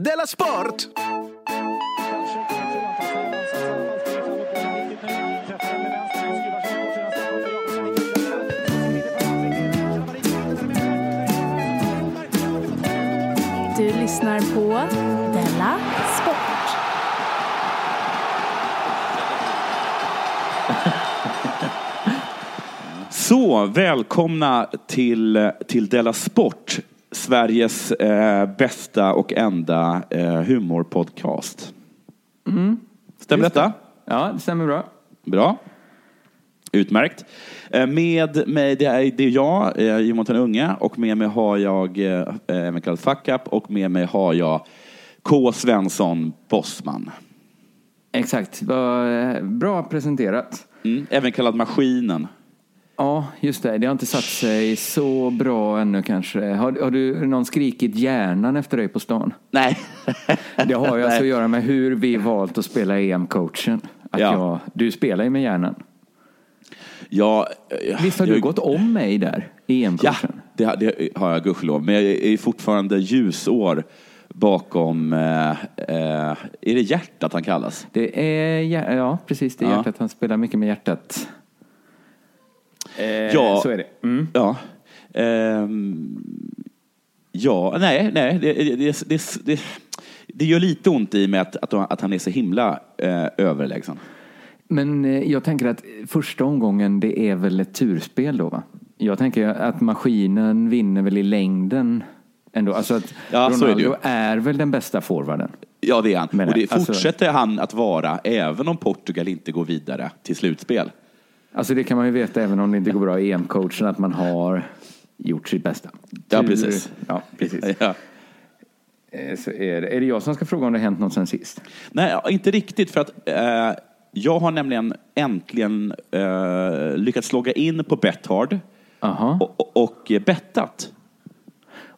Della Sport! Du lyssnar på Della Sport. Så, välkomna till, till Della Sport, Sveriges eh, bästa och enda eh, humorpodcast. Stämmer Just det. detta? Ja, det stämmer bra. Bra. Utmärkt. Eh, Med mig, det är, det är jag, eh, Jonathan Unge, och med mig har jag eh, även kallad Fuck Up, och med mig har jag K. Svensson Bossman. Exakt. Bra presenterat. Mm. Även kallad Maskinen. Ja, just det. Det har inte satt sig så bra ännu kanske. Har, har du någon skrikit hjärnan efter dig på stan? Nej. Det har ju alltså att göra med hur vi valt att spela EM-coachen. Att Ja. jag, du spelar ju med hjärnan. Ja, Visst har du jag- gått om mig där, i Ja, EM-coachen? det, har- det har jag gudskelov. Men jag är fortfarande ljusår bakom, eh, eh, är det hjärtat han kallas? Det är, ja precis, det är Ja. hjärtat. Han spelar mycket med hjärtat. Eh, Ja. Så är det. Mm. Ja. Ehm, ja, nej, nej. Det, det, det, det, det, gör lite ont i mig att, att, att han är så himla eh, överlägsen. Men eh, jag tänker att första omgången det är väl ett turspel då va? Jag tänker att maskinen vinner väl i längden ändå. Alltså att Ja, så är det ju. Ronaldo är, väl den bästa forwarden. Ja, det är han. Men, och det alltså- fortsätter han att vara även om Portugal inte går vidare till slutspel. Alltså det kan man ju veta även om det inte går bra i EM-coachen att man har gjort sitt bästa. Ja, precis. Ja, precis. Ja. Eh, Så är, det. är det jag som ska fråga om det har hänt något sen sist? Nej, inte riktigt. För att eh, jag har nämligen äntligen eh, lyckats logga in på Bethard Aha, och, och, bettat.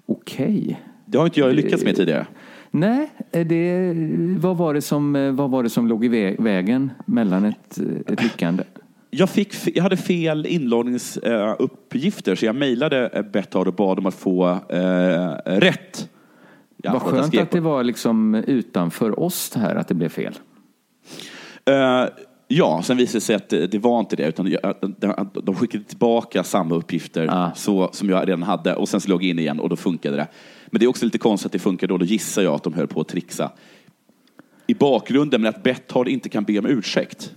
okej. Det har inte jag lyckats med tidigare. Nej, är det, vad, var det som, eh, vad var det som låg i vä- vägen mellan ett, eh, ett lyckande? Jag, fick, jag hade fel inloggningsuppgifter så jag mejlade eh, Bethard och bad om att få eh, rätt. Ja, Vad jag skönt att det var liksom utanför oss det här att det blev fel. Eh, ja, sen visade det sig att det, det var inte det, utan jag- de, skickade tillbaka samma uppgifter Ah. så, som jag redan hade och sen så logg in igen och då funkade det. Men det är också lite konstigt att det funkar då, då gissar jag att de höll på att trixa i bakgrunden, men att Betthard inte kan be om ursäkt.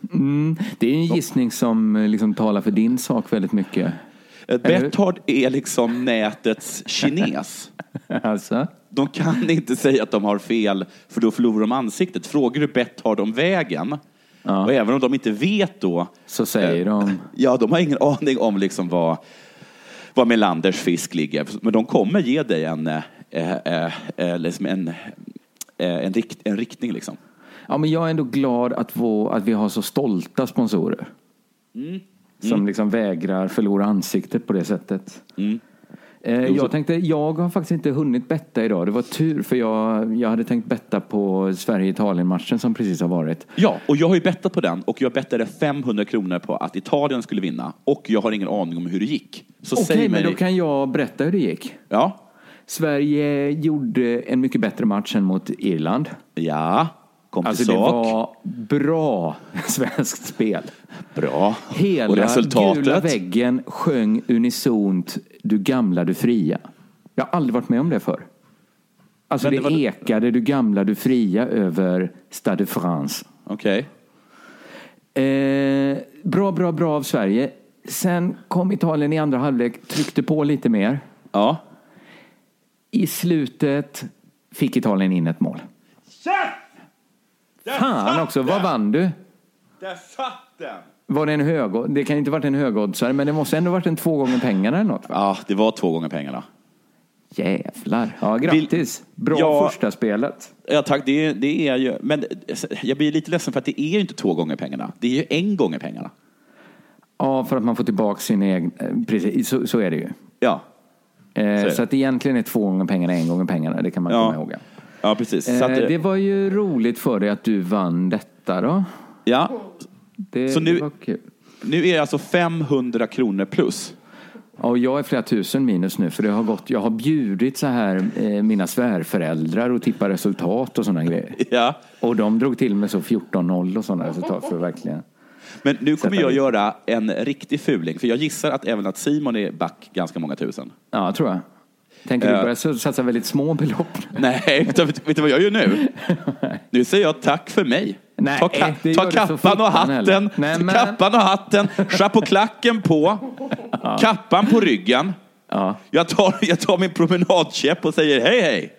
Det är en gissning som eh, liksom talar för din sak väldigt mycket. Eh? Betthard är liksom nätets kines. Alltså? De kan inte säga att de har fel, för då förlorar de ansiktet. Frågar du Betthard om vägen, Ja. och även om de inte vet då, Så säger de. Ja, de har ingen aning om liksom vad, vad Melanders fisk ligger. Men de kommer ge dig en, eh, eh, eh, liksom en, eh, en, rikt, en riktning. Liksom. Ja, men jag är ändå glad att, vå- att vi har så stolta sponsorer. Mm. Som liksom vägrar förlora ansiktet på det sättet. Mm. Eh, jag tänkte, jag har faktiskt inte hunnit betta idag. Det var tur för jag, jag hade tänkt betta på Sverige-Italien-matchen som precis har varit. Ja, och jag har ju bettat på den och jag bettade 500 kronor på att Italien skulle vinna och jag har ingen aning om hur det gick. Okej, mig... men då kan jag berätta hur det gick. Ja, Sverige gjorde en mycket bättre match än mot Irland. ja, kom till Alltså det sak. var bra svenskt spel. Bra. Hela och resultatet? gula väggen sjöng unisont Du gamla, du fria. Jag har aldrig varit med om det förr. Alltså Men det, det var- ekade Du gamla, du fria över Stade de France. Okej. Eh, bra, bra, bra av Sverige. Sen kom Italien i andra halvlek, tryckte på lite mer. Ja. I slutet fick Italien in ett mål. Fan också, vad vann du? Där satt den! Var det en hög... Det kan inte varit en högoddsare, men det måste ändå varit en två gånger pengarna eller något. va? Ja, det var två gånger pengarna. Jävlar. Ja, grattis. Bra Ja. första spelet. Ja tack, det, det är ju, men jag blir lite ledsen för att det är ju inte två gånger pengarna. Det är ju en gånger pengarna. Ja, för att man får tillbaka sin egen... eh, Precis, så, så är det ju. Ja, Eh, det. så att egentligen är två gånger pengarna en gånger pengarna. Det kan man Ja. komma ihåg. ja precis. Eh, Så att, det var ju roligt för dig att du vann detta då. ja. Det, Så nu- det var kul. Nu är det alltså 500 kronor plus. Ja, och jag är flera tusen minus nu för det har gått, jag har bjudit så här eh, mina svärföräldrar och tippa resultat och sådana grejer. Ja. Och de drog till med så 14-0 och sådana resultat för verkligen. Men nu kommer jag göra en riktig fuling, för jag gissar att även att Simon är back ganska många tusen. Ja, tror jag. Tänker du Ja. börja satsa väldigt små belopp? Nej, vet, vet du vad jag gör nu? Nu säger jag tack för mig. Nej, ta ka- det ta kappan och hatten, Nej, men- kappan och hatten, chapeauklacken på, kappan på ryggen. Ja. Jag tar, jag tar min promenadkäpp och säger hej hej.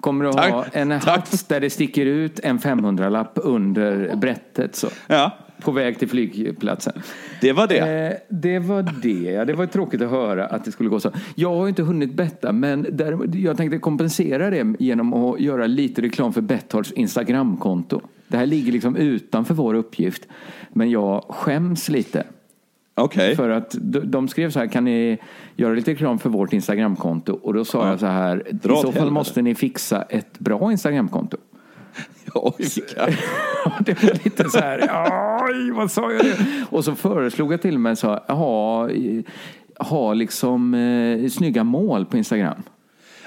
Kommer du Tack. ha en Tack. hatt där det sticker ut en 500-lapp under brättet så? Ja, På väg till flygplatsen. det var det. Eh, det var det. Ja, det var tråkigt att höra att det skulle gå så. Jag har inte hunnit betta, men däremot- jag tänkte kompensera det genom att göra lite reklam för Betthards Instagramkonto. Det här ligger liksom utanför vår uppgift, men jag skäms lite. Okej. För att de, skrev så här, kan ni göra lite reklam för vårt Instagramkonto? Och då sa Ja. jag så här, i så fall helvete. måste ni fixa ett bra Instagramkonto. Oj, vilka... det var lite så här, oj, vad sa jag det? Och så föreslog jag till och med så, ha, ha liksom eh, snygga mål på Instagram.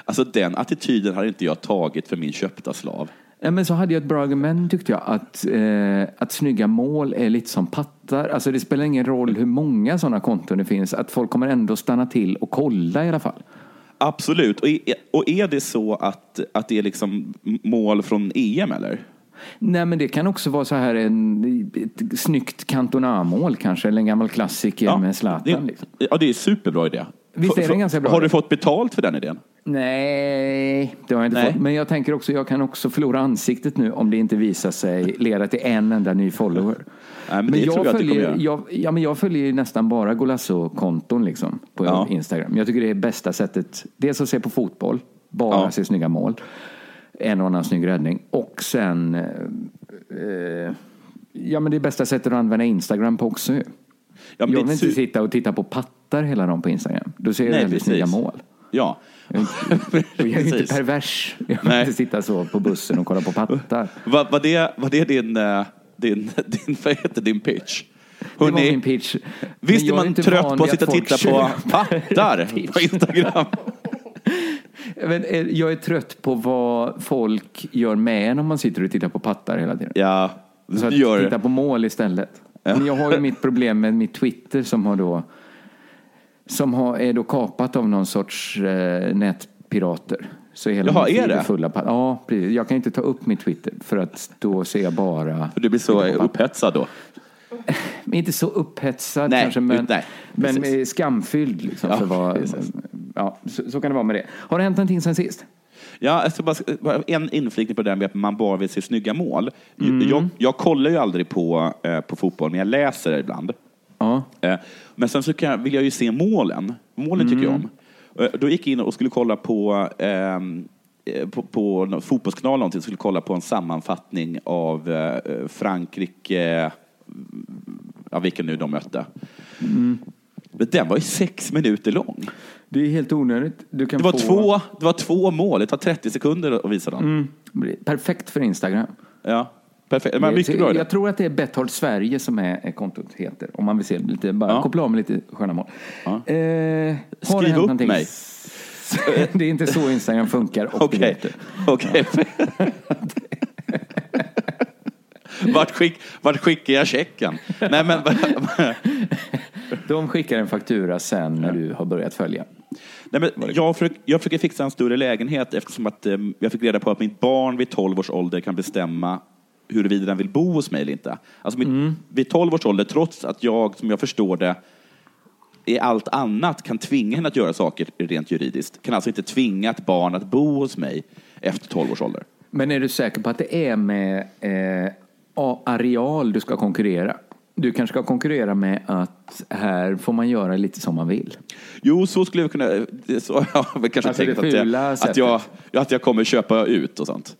Alltså den attityden har inte jag tagit för min köpta slav. Ja, men så hade jag ett bra argument tyckte jag, att, eh, att snygga mål är lite som pattar. Alltså det spelar ingen roll hur många sådana konton det finns, att folk kommer ändå stanna till och kolla i alla fall. Absolut. Och är, och är det så att, att det är liksom mål från EM eller? Nej men det kan också vara så här en, ett snyggt Cantona-mål kanske, eller en gammal klassiker med Zlatan. Liksom. ja, det är superbra idé. Visst är det en ganska bra Har idé? du fått betalt för den idén? Nej, det har jag inte Nej. fått. Men jag tänker också, jag kan också förlora ansiktet nu om det inte visar sig leda till en enda ny follower. Nej, jag följer, jag, ja, men jag följer ju nästan bara Golasso-konton liksom, på Ja. Instagram. Jag tycker det är bästa sättet. Dels att se på fotboll, bara Ja. se snygga mål. En och annan snygg räddning. Och sen... Eh, eh, ja, men det är bästa sättet att använda Instagram på också ju. Ja, jag vill inte su- sitta och titta på pattar hela dagen på Instagram. Då ser jag Nej, väldigt snygga mål. Ja. Jag är ju inte pervers. Jag vill Nej. inte sitta så på bussen och kolla på pattar. Var, var, det, var det din, eh, din, din, vad heter din pitch? Det var Hörrni, min pitch. Visst är man trött på att sitta och titta på pattar på Instagram? Men, eh, Jag är trött på vad folk gör med en om man sitter och tittar på pattar hela tiden. Ja, Så att gör titta på mål istället. Ja. Men jag har ju mitt problem med mitt Twitter som har då som har, är då kapat av någon sorts eh, nätpirater. Så hela Jaha, är det? Full av pat- ja, precis. Jag kan inte ta upp mitt Twitter för att då ser jag bara... För du blir så upphetsad då. Men inte så upphetsad Nej, kanske, men, nej, men skamfylld. Liksom, Ja, för vad. Ja, så, så kan det vara med det. Har det hänt någonting sen sist? Ja, alltså bara, en inflikning på det där med att man bara vill se snygga mål. Mm. Jag, jag kollar ju aldrig på, eh, på fotboll, men jag läser ibland. Ja. Eh, Men sen så jag- vill jag ju se målen. Målen tycker jag om. Eh, Då gick jag in och skulle kolla på, ehm, eh, på, på någon fotbollskanal någonting, skulle kolla på en sammanfattning av eh, Frankrike, ja, vilken nu de mötte. Men den var ju sex minuter lång. Det är helt onödigt. Du kan Det var, få, två, det var två mål, det tar 30 sekunder att visa dem. Mm, perfekt för Instagram. Ja, perfekt. Men mycket bra jag tror att det är Betthard Sverige som är, kontot heter. Om man vill se lite, bara Ja. koppla av med lite sköna mål. Ja. Eh, Skriv upp någonting? mig. det är inte så Instagram funkar. Okej. Okej. Vart, skick, vart skickar jag checken? Nej, men, De skickar en faktura sen när du har börjat följa. Nej, men jag, försöker, jag försöker fixa en större lägenhet eftersom att, eh, jag fick reda på att mitt barn vid 12 års ålder kan bestämma huruvida den vill bo hos mig eller inte. Alltså mitt, Vid 12 års ålder, trots att jag, som jag förstår det, i allt annat kan tvinga henne att göra saker rent juridiskt, kan alltså inte tvinga ett barn att bo hos mig efter 12 års ålder. Men är du säker på att det är med eh, areal du ska konkurrera? Du kanske ska konkurrera med att här får man göra lite som man vill. Jo, så skulle jag kunna... Så jag har kanske Alltså tänkt att jag, att, jag, att jag kommer köpa ut och sånt.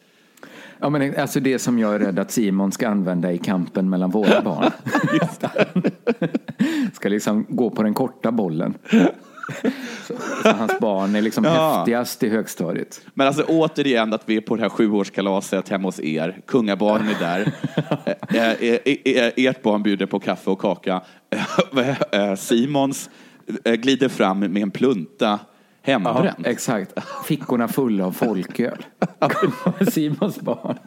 Ja, men alltså det som jag är rädd att Simon ska använda i kampen mellan våra barn. ska liksom gå på den korta bollen. Så, så hans barn är liksom Ja. häftigast i högstadiet. Men alltså återigen att vi är på det här sjuårskalaset hemma hos er. Kungabarnen är där. Eh, eh, eh, Ert barn bjuder på kaffe och kaka. Simons glider fram med en plunta Ja, hembränt. exakt. Fickorna fulla av folköl. Simons barn.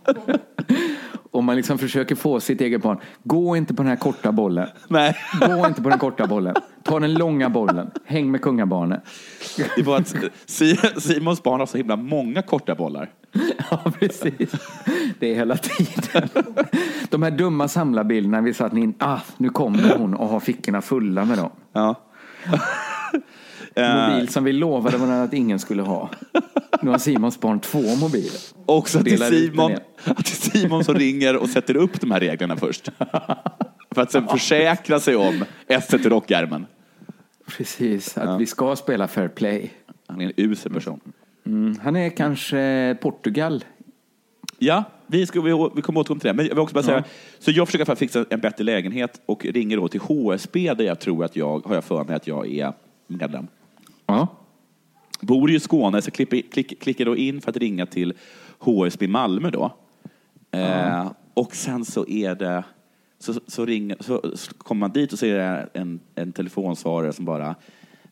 Och man liksom försöker få sitt eget barn. Gå inte på den här korta bollen. Nej, Gå inte på den korta bollen. Ta den långa bollen. Häng med kungabarnen. det var att Si- Simons barn har så himla många korta bollar. Ja, precis. Det är hela tiden. De här dumma samlarbilderna visar att ni, ah, nu kommer hon och har fickorna fulla med dem. Ja. Mobil som vi lovade varandra att ingen skulle ha. Nu har Simons barn två mobiler. Också till Delar ut Simon, att det är Simon som ringer och sätter upp de här reglerna först. För att sen försäkra sig om S i rockärmen. Precis, att vi ska spela fair play. Han är en usel person. Mm, han är kanske Portugal. Ja, vi, ska, vi, vi kommer återkomma till det. Men jag vill också bara säga, så jag försöker för att fixa en bättre lägenhet och ringer då till HSB där jag tror att jag, har jag för mig att jag är medlem. Ja. Bor ju i Skåne så klickar, klick, klickar då in för att ringa till HSB Malmö då. Eh, och sen så är det, så, så, ringer, så, så kommer man dit och så är det en, en telefonsvarare som bara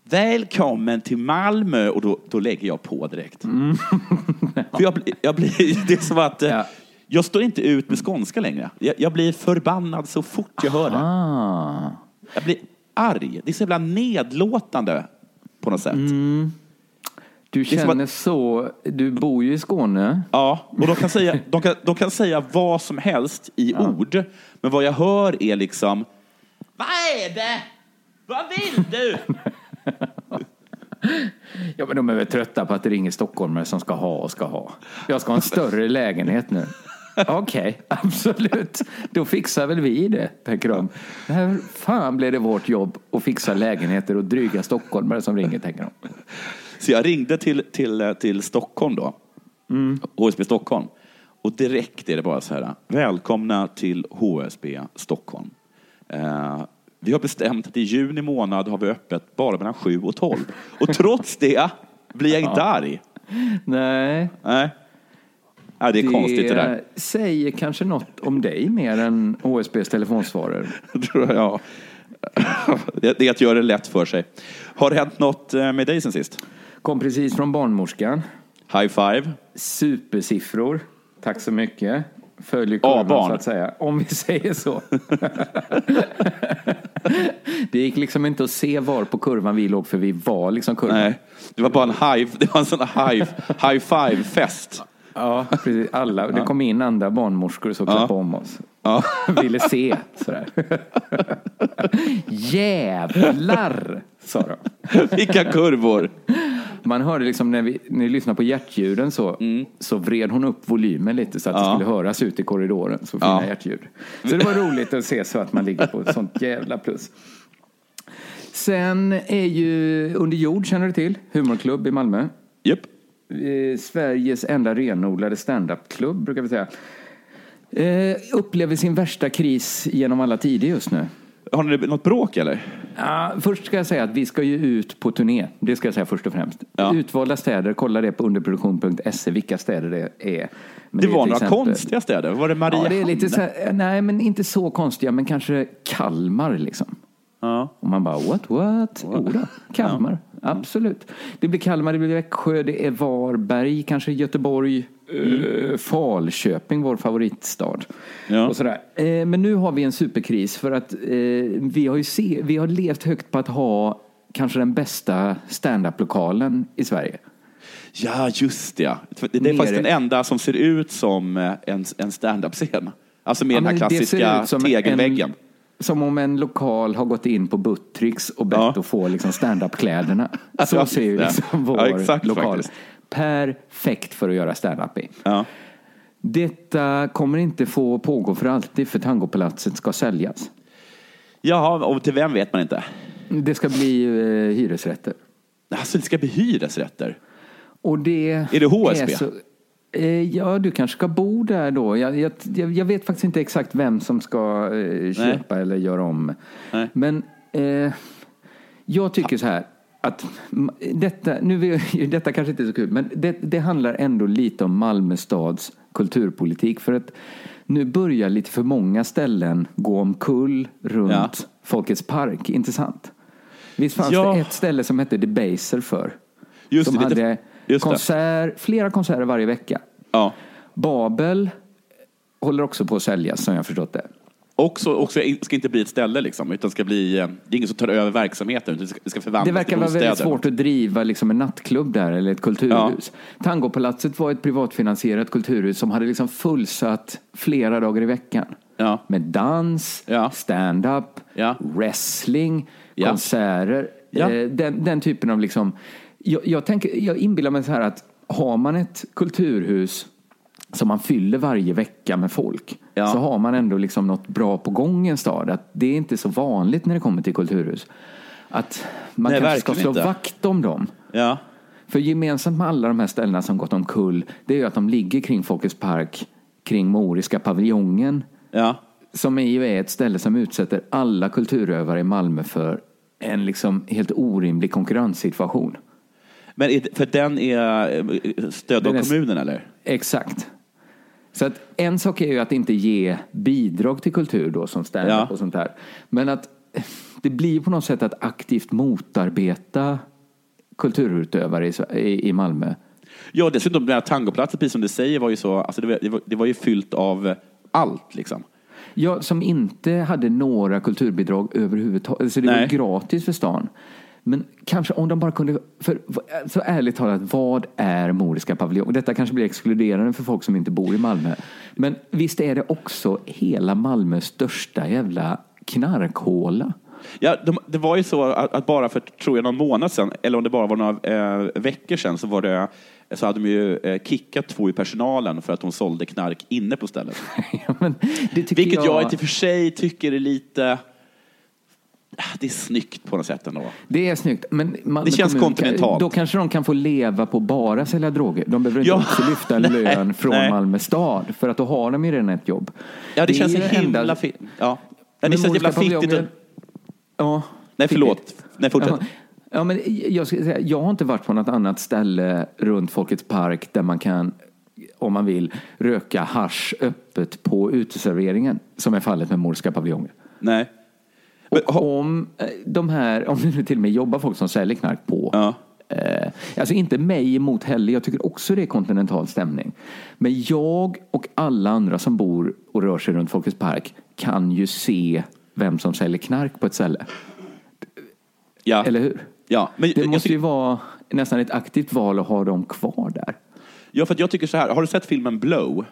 Välkommen till Malmö! Och då, då lägger jag på direkt. För jag, jag blir, det är som att eh, Ja. jag står inte ut med skånska längre. Jag, jag blir förbannad så fort jag hör det. Ah. Jag blir arg. Det är så jävla nedlåtande på något sätt. Du är som känner så, du bor ju i Skåne. Ja, och de kan, säga, de, kan, de kan säga vad som helst i ord, men vad jag hör är liksom Vad är det? Vad vill du? Ja, men de är väl trötta på att det ringer stockholmare som ska ha och ska ha. Jag ska ha en större lägenhet nu. Okej, absolut. Då fixar väl vi det, tänker de. Här fan blev det vårt jobb att fixa lägenheter och dryga stockholmare som ringer, tänker de. Så jag ringde till, till, till Stockholm då, HSB Stockholm. Och direkt är det bara så här, välkomna till HSB Stockholm. Eh, vi har bestämt att i juni månad har vi öppet bara mellan 7 och 12. Och trots det blir jag inte arg. Nej, Nej. Ja, det är konstigt det där. säger kanske något om dig mer än HSBs telefonsvarare. tror jag. Det det är att göra det lätt för sig. Har det hänt något eh, med dig sen sist? Kom precis från barnmorskan. High five. Supersiffror. Tack så mycket. Följer kurvan så att säga. Om vi säger så. det gick liksom inte att se var på kurvan vi låg för vi var liksom kurvan. Nej, det var bara en high, det var en sån high, high five-fest. Ja, precis. Alla. Det kom in andra barnmorskor och klappade om oss. Ja. Ville se. Sådär. Jävlar, sa de. Vilka kurvor! Man hörde liksom när vi, när vi lyssnade på hjärtljuden så, så vred hon upp volymen lite så att det Ja. skulle höras ut i korridoren. Så fina Ja. hjärtljud. Så det var roligt att se så att man ligger på ett sånt jävla plus. Sen är ju Under jord, känner du till? Humorklubb i Malmö. Japp. Eh, Sveriges enda renodlade standup-klubb, brukar vi säga. Eh, upplever sin värsta kris genom alla tider just nu. Har ni något bråk eller? Ja, först ska jag säga att vi ska ju ut på turné. Det ska jag säga först och främst. Ja. Utvalda städer, kolla det på underproduktion.se vilka städer det är. Men Det är var några exempel- konstiga städer. Var det Mariehamn? Ja, det är lite så här, nej men inte så konstiga, men kanske Kalmar liksom. Ja. Och man bara, what, what? Jo då, Kalmar. Absolut. Det blir Kalmar, det blir Växjö, det är Varberg, kanske Göteborg, eh, Falköping, vår favoritstad. Ja. Och sådär. Eh, Men nu har vi en superkris för att eh, vi har ju se, vi har levt högt på att ha kanske den bästa standup-lokalen i Sverige. ja, just det. Det är Nere. faktiskt den enda som ser ut som en, en stand-up-scen. Alltså med Ja, den här klassiska tegelväggen. En, som om en lokal har gått in på Buttricks och bett Ja. att få liksom stand-up-kläderna. Så Ja, ser ju liksom vår Ja, exakt, lokal. faktiskt. Perfekt för att göra stand-up i. Ja. Detta kommer inte få pågå för alltid för Tangopalatset ska säljas. Jaha, och till vem vet man inte. Det ska bli eh, hyresrätter. Alltså det ska bli hyresrätter. Och det Är det HSB? så- eh, ja, du kanske ska bo där då. Jag, jag, jag vet faktiskt inte exakt vem som ska eh, köpa eller göra om. Nej. Men eh, jag tycker så här. Att detta, nu detta kanske inte är så kul, men det, det handlar ändå lite om Malmö stads kulturpolitik. För att nu börjar lite för många ställen gå omkull runt Ja. Folkets park, inte sant? Visst fanns Ja. det ett ställe som hette Debaser för? Just som det, det- hade just konsert, flera konserter varje vecka. Ja. Babel håller också på att säljas som jag förstått det. Också, också ska inte bli ett ställe liksom, utan ska bli, eh, det är ingen som tar över verksamheten, utan det ska, förvandlas Det verkar vara väldigt svårt att driva liksom en nattklubb där eller ett kulturhus. Tangopalatset var ett privatfinansierat kulturhus som hade liksom fullsatt flera dagar i veckan. Ja. Med dans, Ja. stand-up, Ja. wrestling, Ja. konserter. Ja. Eh, Den, den typen av liksom... Jag, jag, tänker, jag inbillar mig så här att har man ett kulturhus som man fyller varje vecka med folk Ja. så har man ändå liksom något bra på gång i en stad. Att det är inte så vanligt när det kommer till kulturhus. Att man Nej, kanske ska slå inte. vakt om dem. Ja. För gemensamt med alla de här ställena som gått omkull det är ju att de ligger kring Folkets park, kring Moriska paviljongen Ja. som är ju är ett ställe som utsätter alla kulturövare i Malmö för en liksom helt orimlig konkurrenssituation. Men är, det- för den är eh, stödd av är- kommunen eller? Exakt. Så att en sak är ju att inte ge bidrag till kultur då som stand-up Ja. och sånt där. Men att det blir på något sätt att aktivt motarbeta kulturutövare i, i, i Malmö. Ja, dessutom den här tangoplatsen, precis som du säger, var ju så, alltså det, var, det, var, det var ju fyllt av allt liksom. Ja, som inte hade några kulturbidrag överhuvudtaget. Så det Nej. var gratis för stan. Men kanske om de bara kunde, för så ärligt talat, vad är Moriska paviljong? Detta kanske blir exkluderande för folk som inte bor i Malmö. Men visst är det också hela Malmös största jävla knarkhåla? Ja, de, det var ju så att, att bara för, tror jag, någon månad sedan, eller om det bara var några eh, veckor sedan, så, var det, så hade de ju eh, kickat två i personalen för att de sålde knark inne på stället. Ja, Vilket jag, jag i och för sig tycker är lite... Det är snyggt på något sätt ändå. Det är snyggt. Men Malmö Det känns kontinentalt. Då kanske de kan få leva på bara sälja droger. De behöver inte Ja, också lyfta nej, lön från nej. Malmö stad. För att då har de ju redan ett jobb. Ja, det, är känns så himla enda- fint. Ja. Men det känns jävla fittigt. paviljongen- Ja. Nej, förlåt. Nej, fortsätt. Ja. Ja, men jag, ska säga, jag har inte varit på något annat ställe runt Folkets park där man kan, om man vill, röka hasch öppet på uteserveringen. Som är fallet med Moriska paviljongen. Nej. Men, om eh, de här, om det nu till och med jobbar folk som säljer knark på. Ja. Eh, alltså inte mig emot heller, jag tycker också det är kontinental stämning. Men jag och alla andra som bor och rör sig runt Folkets park kan ju se vem som säljer knark på ett ställe. ja. Eller hur? Ja, men Det måste ju vara nästan ett aktivt val att ha dem kvar där. Ja, för jag tycker så här. Har du sett filmen Blow?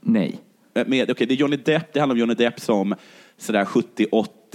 Nej. Eh, Med, okay, det är Johnny Depp, det handlar om Johnny Depp som sådär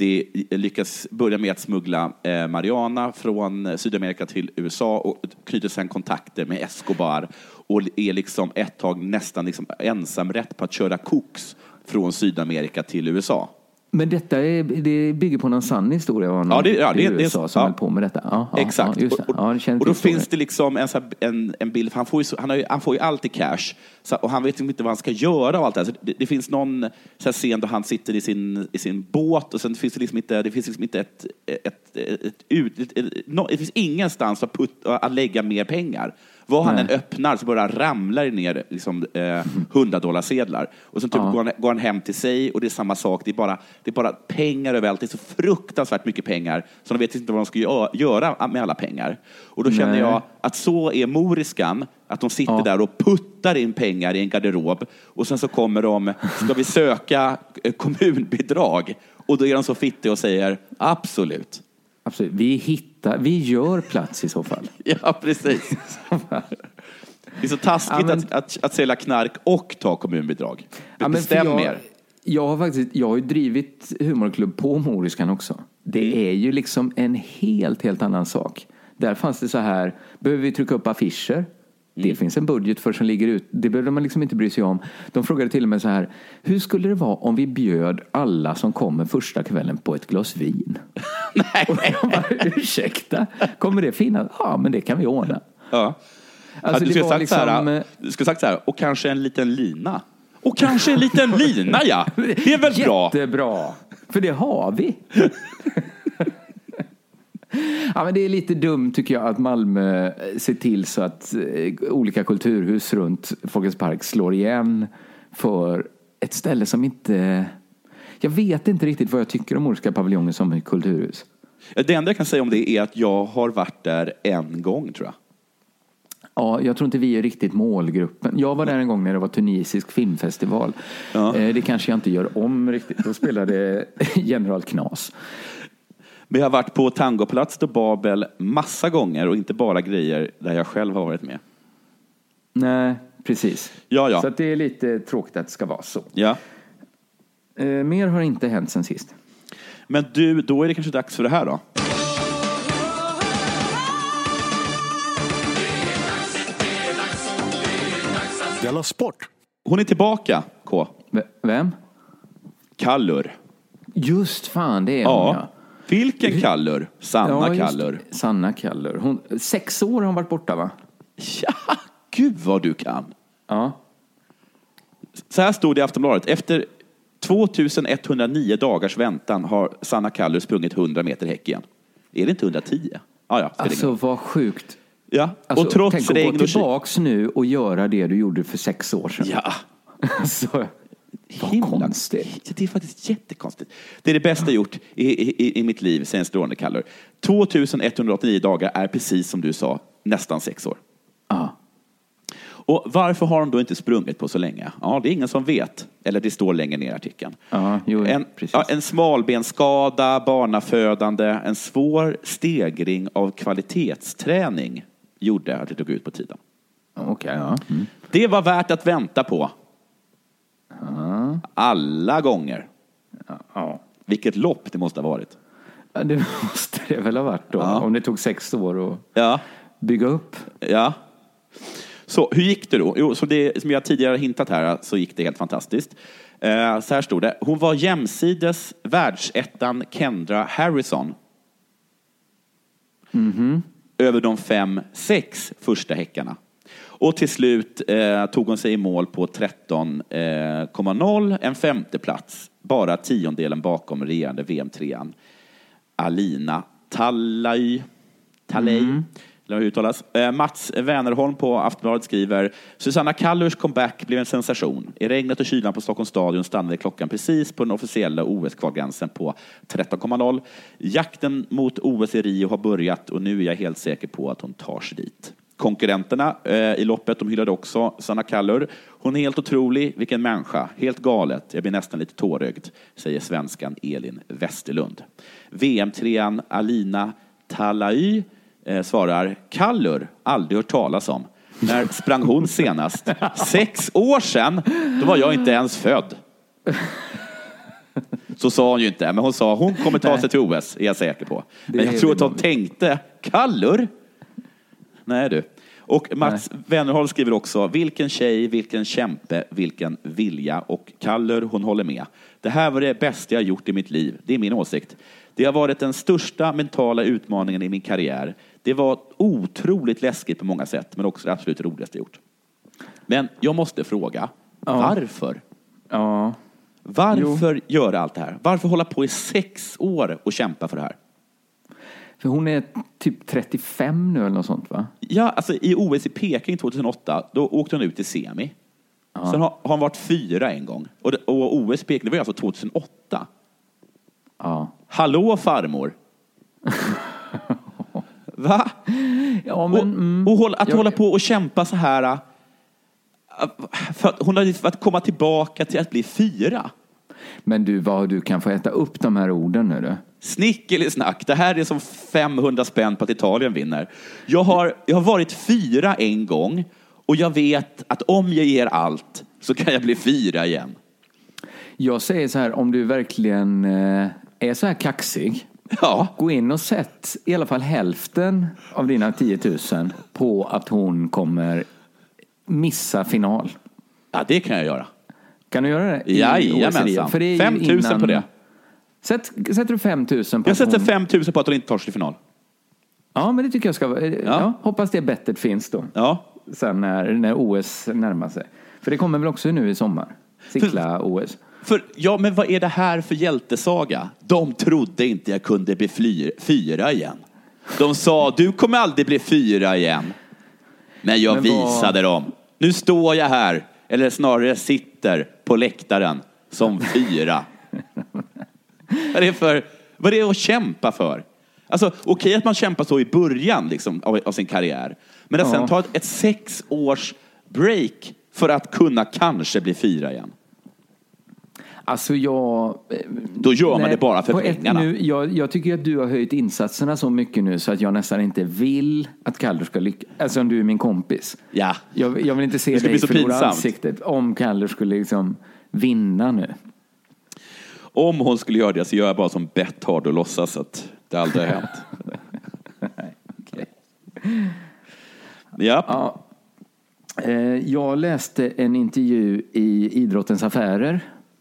1980 lyckas börja med att smuggla eh, marijuana från eh, Sydamerika till USA och knyter sedan kontakter med Escobar och är liksom ett tag nästan liksom ensamrätt på att köra koks från Sydamerika till USA. Men detta är, det bygger på någon sann historia någon Ja, det- ja, det- det USA så. som Ja. höll på med detta. Ja, ja, Exakt. Ja, det. Och, och, det och då finns det liksom en, en, en bild, han får ju, han, har han får ju alltid cash så, och han vet inte vad han ska göra och allt det här. Det, det finns någon så scen då han sitter i sin, i sin båt och sen finns det liksom inte, det finns liksom inte ett, ett, ett, ett, ut, ett, ett, no, det finns ingenstans att, put, att lägga mer pengar. Vad han än öppnar så bara ramlar det ner liksom, eh, 100 dollar sedlar. Och sen typ går, han, går han hem till sig och det är samma sak. Det är bara, det är bara pengar överallt. Det är så fruktansvärt mycket pengar så de vet inte vad de ska gö- göra med alla pengar. Och då känner Nej. jag att så är moriskan, att de sitter Ja. där och puttar in pengar i en garderob och sen så kommer de, ska vi söka eh, kommunbidrag? Och då är de så fittiga och säger absolut. Absolut. Vi hittar, vi gör plats i så fall. Ja, precis. Det är så taskigt Ja, men- att, att, att sälja knark och ta kommunbidrag. Ja, Bestäm jag, er. Jag har faktiskt, jag har ju drivit humorklubb på Moriskan också. Det Mm. är ju liksom en helt, helt annan sak. Där fanns det så här, behöver vi trycka upp affischer? Mm. Det finns en budget för som ligger ut. Det behöver man liksom inte bry sig om. De frågade till och med så här, hur skulle det vara om vi bjöd alla som kommer första kvällen på ett glas vin? Nej. Och jag bara, ursäkta, kommer det finnas? Ja, men det kan vi ordna. Ja. Alltså, du, det skulle var sagt här, liksom, eh, du skulle sagt så här, och kanske en liten lina. Och kanske en liten lina, ja. Det är väl bra? Jättebra, för det har vi. ja, men det är lite dumt tycker jag att Malmö ser till så att eh, olika kulturhus runt Folkets park slår igen för ett ställe som inte... Jag vet inte riktigt vad jag tycker om Moriska paviljongen som kulturhus. Det enda jag kan säga om det är att jag har varit där en gång, tror jag. Ja, jag tror inte vi är riktigt målgruppen. Jag var där en gång när det var tunisisk filmfestival. Ja. Eh, Det kanske jag inte gör om riktigt. Då spelade General Knas. Men jag har varit på Tangoplats och Babel massa gånger och inte bara grejer där jag själv har varit med. Nej, precis. Ja, ja. Så att det är lite tråkigt att det ska vara så. ja. Eh, mer har inte hänt sen sist. Men du, då är det kanske dags för det här då? Della Sport! Hon är tillbaka, K. V- Vem? Kallur. Just fan, det är hon Ja. ja. Vilken Kallur? Sanna Ja, Kallur. Sanna Kallur. Hon, sex år har hon varit borta va? Ja, gud vad du kan. Ja. Så här stod det i Aftonbladet. Efter 2109 dagars väntan har Sanna Kallur sprungit 100 meter häck igen. Är det inte 110? Ah, ja, Alltså vad sjukt. ja. Alltså, och trots tänk att gå och kyla. tillbaks nu och göra det du gjorde för sex år sedan. Ja, Alltså, himla konstigt. Det är faktiskt jättekonstigt. Det är det bästa jag gjort i, i, i mitt liv sen strålande Kallur. 2189 dagar är precis som du sa, nästan sex år. Ja. Och varför har hon då inte sprungit på så länge? Ja, det är ingen som vet. Eller det står längre ner i artikeln. Ja, jo, en, ja, en smalbensskada, barnafödande, en svår stegring av kvalitetsträning gjorde att det tog ut på tiden. Okej, ja. Mm. Det var värt att vänta på. Alla gånger. ja. Vilket lopp det måste ha varit. Ja, Det måste det väl ha varit då. Ja. Om det tog sex år att Ja, bygga upp. ja. Så hur gick det då? Jo, så det, som jag tidigare hintat här så gick det helt fantastiskt. Eh, så här stod det. Hon var jämsides världsettan Kendra Harrison. Över de fem, sex första häckarna. Och till slut eh, tog hon sig i mål på 13,0, en femte plats. Bara tiondelen bakom regerande VM-trean Alina Tallaj. Tallej. Eller hur det uttalas. Eh, Mats Vänerholm på Aftonbladet skriver Susanna Kallurs comeback blev en sensation. I regnet och kylan på Stockholms stadion stannade klockan precis på den officiella OS-kvalgränsen på 13,0. Jakten mot OS i Rio har börjat och nu är jag helt säker på att hon tar sig dit. Konkurrenterna eh, i loppet de hyllade också Sanna Kallur. Hon är helt otrolig, vilken människa. Helt galet, jag blir nästan lite tårögd, säger svenskan Elin Westerlund. VM-trean Alina Talay eh, svarar Kallur, aldrig hört talas om. När sprang hon senast? Sex år sedan? Då var jag inte ens född. Så sa hon ju inte, men hon sa hon kommer ta sig till OS, är jag säker på. Men jag tror att hon tänkte, Kallur? Nej du. Och Mats Wennerholm skriver också, vilken tjej, vilken kämpe, vilken vilja. Och Kallur, hon håller med. Det här var det bästa jag gjort i mitt liv. Det är min åsikt. Det har varit den största mentala utmaningen i min karriär. Det var otroligt läskigt på många sätt, men också det absolut roligaste jag gjort. Men jag måste fråga, varför? Ja. Varför göra allt det här? Varför hålla på i sex år och kämpa för det här? För hon är typ 35 nu eller något sånt va? Ja, alltså i OS i Peking 2008, då åkte hon ut i semi. Sen har, har hon varit fyra en gång. Och, det, och OS i Peking, det var ju alltså 2008. Ja. Hallå farmor! Va? Ja Och, men... mm. och hålla, att Jag- hålla på och kämpa så här. äh, För att hon har för att komma tillbaka till att bli fyra. Men du, vad du kan få äta upp de här orden nu du. Snickelisnack, det här är som 500 spänn på att Italien vinner. Jag har, jag har varit fyra en gång och jag vet att om jag ger allt så kan jag bli fyra igen. Jag säger så här, om du verkligen eh, är så här kaxig, Ja, gå in och sätt i alla fall hälften av dina 10 000 på att hon kommer missa final. ja det kan jag göra. Kan du göra det? Jajamensan. OECD? För det är ju 5 000 innan- på det. Sätt, sätter du 5 000 på Jag sätter hon... 5 000 på att hon inte tar sig till final. Ja, men det tycker jag ska vara... Ja. Ja. hoppas det bettet finns då. Ja, Sen när, när OS närmar sig. För det kommer väl också nu i sommar? Sickla-OS. För, ja, men vad är det här för hjältesaga? De trodde inte jag kunde bli fly, fyra igen. De sa, du kommer aldrig bli fyra igen. Men jag Men vad- visade dem. Nu står jag här, eller snarare sitter på läktaren som fyra. vad är det för, vad är det att kämpa för? Alltså, okej att man kämpar så i början liksom, av, av sin karriär, men att Ja. sen ta ett, ett sex års break för att kunna kanske bli fyra igen. Alltså jag... eh, Då gör man nej, det bara för pengarna. Nu, jag, jag tycker att du har höjt insatserna så mycket nu så att jag nästan inte vill att Kallur ska lyckas. Alltså om du är min kompis. Ja. Jag, jag vill inte se dig förlora pinsamt. ansiktet om Kallur skulle liksom vinna nu. Om hon skulle göra det så gör jag bara som Betthard och låtsas att det aldrig har hänt. Okej. Ja. Ja. Eh, Jag läste en intervju i Idrottens Affärer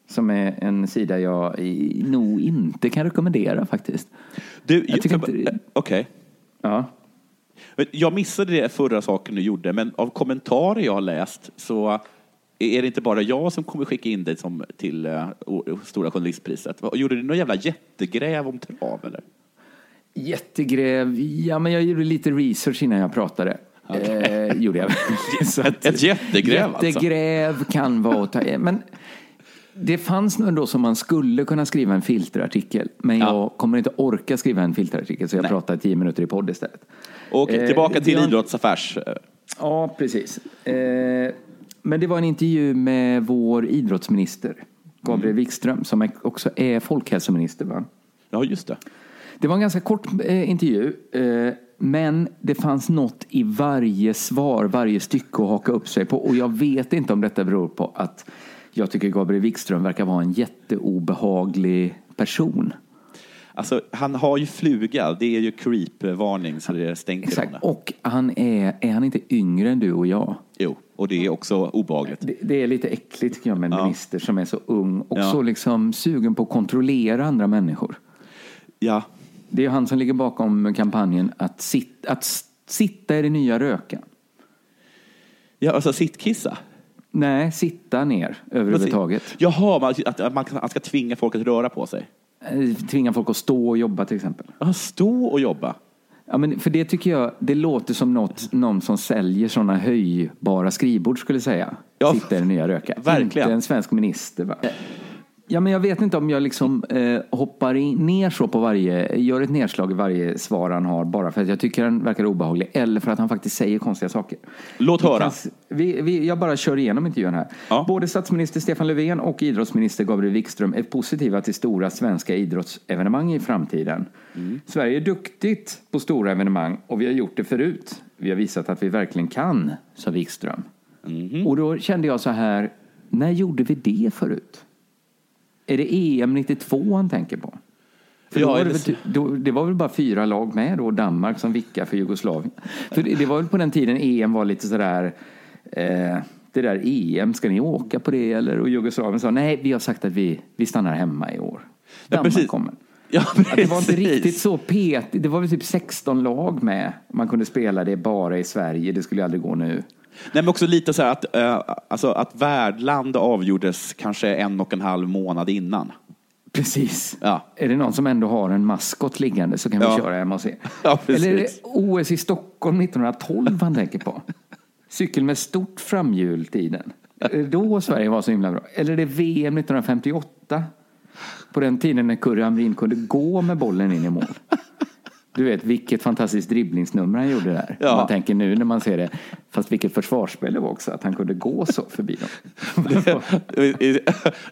som är en sida jag nog inte kan rekommendera faktiskt. Du, Jag tycker för- inte- eh, Okej. Ja. Jag missade det förra saken du gjorde, men av kommentarer jag har läst så är det inte bara jag som kommer skicka in dig som till uh, Stora Journalistpriset. Gjorde du någon jävla jättegräv om trav eller? Jättegräv, ja men jag gjorde lite research innan jag pratade. Eh, gjorde jag. Så att- Ett jättegräv alltså? Jättegräv kan vara att ta. Men det fanns nog ändå som man skulle kunna skriva en filterartikel. Men jag Ja. kommer inte orka skriva en filterartikel så jag Nej. pratar tio minuter i podd istället. Och Eh, tillbaka till jag- idrottsaffärs... Ja, precis. Eh, men det var en intervju med vår idrottsminister Gabriel Wikström som också är folkhälsominister. Va? Ja, just det. Det var en ganska kort eh, intervju, eh, men det fanns något i varje svar, varje stycke att haka upp sig på. Och jag vet inte om detta beror på att jag tycker Gabriel Wikström verkar vara en jätteobehaglig person. Alltså, han har ju fluga. Det är ju creep-varning så det stänker Exakt. honom. Och han är, är han inte yngre än du och jag? Jo, och det är också obehagligt. Det, det är lite äckligt tycker jag med en Ja. minister som är så ung och Ja. så liksom sugen på att kontrollera andra människor. Ja, Det är han som ligger bakom kampanjen att, sit, att sitta är det nya röka. ja alltså sittkissa. Nej, sitta ner överhuvudtaget. Jaha, man, att, man ska tvinga folk att röra på sig. Eh, Tvinga folk att stå och jobba till exempel. Ja, stå och jobba. Ja, men för det tycker jag, det låter som något, någon som säljer sådana höjbara skrivbord skulle säga. Ja, Sitta är det nya röka. verkligen. Inte en svensk minister. Va? Ja, men jag vet inte om jag liksom eh, hoppar in, ner så på varje, gör ett nedslag i varje svar han har bara för att jag tycker han verkar obehaglig eller för att han faktiskt säger konstiga saker. Låt höra. Vi, vi, jag bara kör igenom intervjun här. Ja. Både statsminister Stefan Löfven och idrottsminister Gabriel Wikström är positiva till stora svenska idrottsevenemang i framtiden. Mm. Sverige är duktigt på stora evenemang och vi har gjort det förut. Vi har visat att vi verkligen kan, sa Wikström. Mhm. Och då kände jag så här, när gjorde vi det förut? Är det EM 92 han tänker på? För Ja, var det, väl, då, det var väl bara fyra lag med då, Danmark som vickar för Jugoslavien. För det, det var väl på den tiden EM var lite sådär, eh, det där EM, ska ni åka på det eller? Och Jugoslavien sa, nej vi har sagt att vi, vi stannar hemma i år. Ja, Danmark precis. kommer. Ja, det var inte riktigt så petigt. Det var väl typ 16 lag med. Man kunde spela det bara i Sverige. Det skulle ju aldrig gå nu. Nej, men också lite så här att, eh, alltså att värdland avgjordes kanske en och en halv månad innan. Precis. Ja. Är det någon som ändå har en maskot liggande så kan vi Ja. köra hem och se. Ja, precis. Eller är det OS i Stockholm 1912 han tänker på? Cykel med stort framhjul-tiden. Är det Då Sverige var så himla bra. Eller är det VM 1958? På den tiden när Kurre Hamrin kunde gå med bollen in i mål. Du vet vilket fantastiskt dribblingsnummer han gjorde där. Ja. Man tänker nu när man ser det. Fast vilket försvarsspel det var också. Att han kunde gå så förbi dem.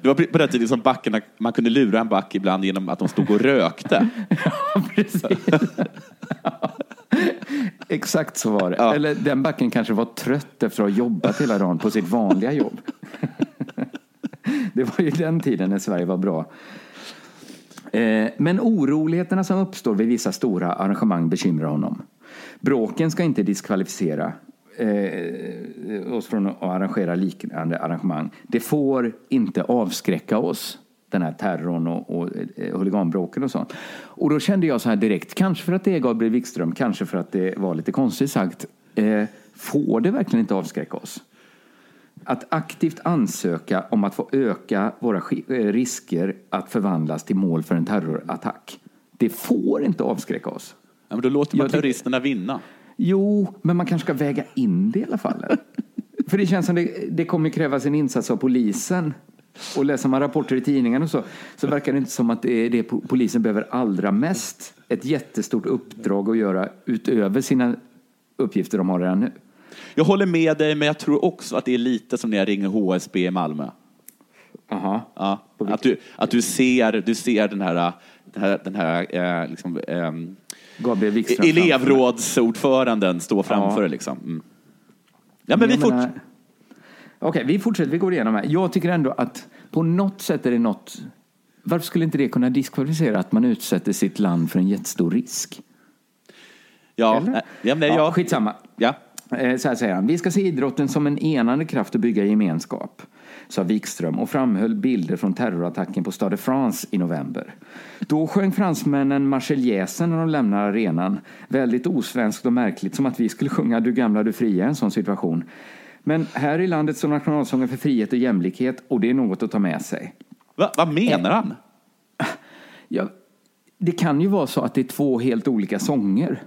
Det var på den tiden som backarna, man kunde lura en back ibland genom att de stod och rökte. Ja, precis. Exakt så var det. Ja. Eller den backen kanske var trött efter att ha jobbat hela dagen på sitt vanliga jobb. Det var ju den tiden när Sverige var bra. Eh, men oroligheterna som uppstår vid vissa stora arrangemang bekymrar honom. Bråken ska inte diskvalificera eh, oss från att arrangera liknande arrangemang. Det får inte avskräcka oss, den här terrorn och, och och huliganbråken och sånt. Och då kände jag så här direkt, kanske för att det är Gabriel Wikström, kanske för att det var lite konstigt sagt, eh, får det verkligen inte avskräcka oss? Att aktivt ansöka om att få öka våra eh, risker att förvandlas till mål för en terrorattack. Det får inte avskräcka oss. Ja, men då låter man terroristerna vinna. Jo, men man kanske ska väga in det i alla fall. För det känns som det, det kommer krävas en insats av polisen Och läser man rapporter i tidningen och så, så verkar det inte som att det är det po- polisen behöver allra mest. Ett jättestort uppdrag att göra utöver sina uppgifter de har redan nu. Jag håller med dig, men jag tror också att det är lite som när jag ringer HSB i Malmö. Aha. Ja, att du, att du ser, du ser den här, den här, den här eh, liksom, Gabriel Wikström. elevrådsordföranden stå framför Ja. dig. Liksom. Mm. Ja, men vi Jag fort... menar- Okej, vi fortsätter. Vi går igenom här. Jag tycker ändå att på något sätt är det något... Varför skulle inte det kunna diskvalificera att man utsätter sitt land för en jättestor risk? Ja, Eller? nej, ja, men Ja, jag, skitsamma. ja. Eh, Så här säger han. Vi ska se idrotten som en enande kraft att bygga gemenskap, sa Wikström och framhöll bilder från terrorattacken på Stade France i november. Då sjöng fransmännen Marseljäsen när de lämnade arenan. Väldigt osvenskt och märkligt, som att vi skulle sjunga Du gamla, du fria i en sån situation. Men här i landet står nationalsången för frihet och jämlikhet och det är något att ta med sig. Va, vad menar han? Ja, det kan ju vara så att det är två helt olika sånger.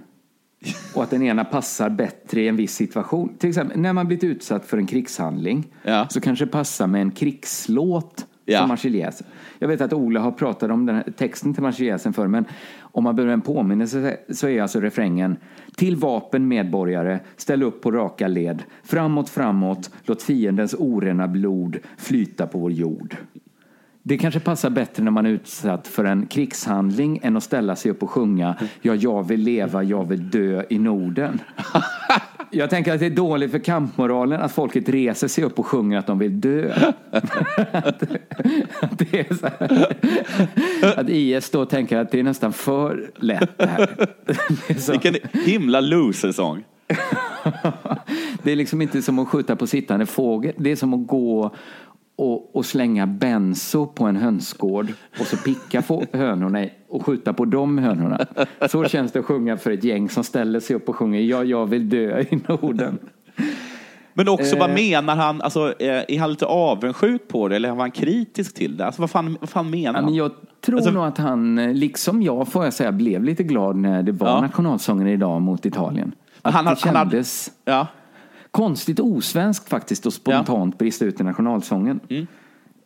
Och att den ena passar bättre i en viss situation. Till exempel när man blivit utsatt för en krigshandling Ja. så kanske det passar med en krigslåt Ja. som Marseljäsen. Jag vet att Ola har pratat om den här texten till Marseljäsen förr men om man behöver en påminnelse så är alltså refrängen Till vapen medborgare, ställ upp på raka led. Framåt, framåt, låt fiendens orena blod flyta på vår jord. Det kanske passar bättre när man är utsatt för en krigshandling än att ställa sig upp och sjunga Ja, jag vill leva, jag vill dö i Norden. Jag tänker att det är dåligt för kampmoralen att folket reser sig upp och sjunger att de vill dö. att, det är så här, att IS då tänker att det är nästan för lätt det här. Det Vilken himla loser-sång. det är liksom inte som att skjuta på sittande fågel. Det är som att gå och, och slänga benso på en hönsgård och så picka få hönorna och skjuta på de hönorna. Så känns det att sjunga för ett gäng som ställer sig upp och sjunger Ja, jag vill dö i Norden. Men också, vad Eh. menar han? Alltså, eh, är han lite avundsjuk på det eller var han kritisk till det? Alltså, vad, fan, vad fan menar Ja, han? men jag tror Alltså- nog att han, eh, liksom jag får jag säga, blev lite glad när det var Ja. nationalsången idag mot Italien. Att Han- det han hade- kändes Ja. Konstigt osvenskt faktiskt och spontant brista ut i nationalsången. Mm.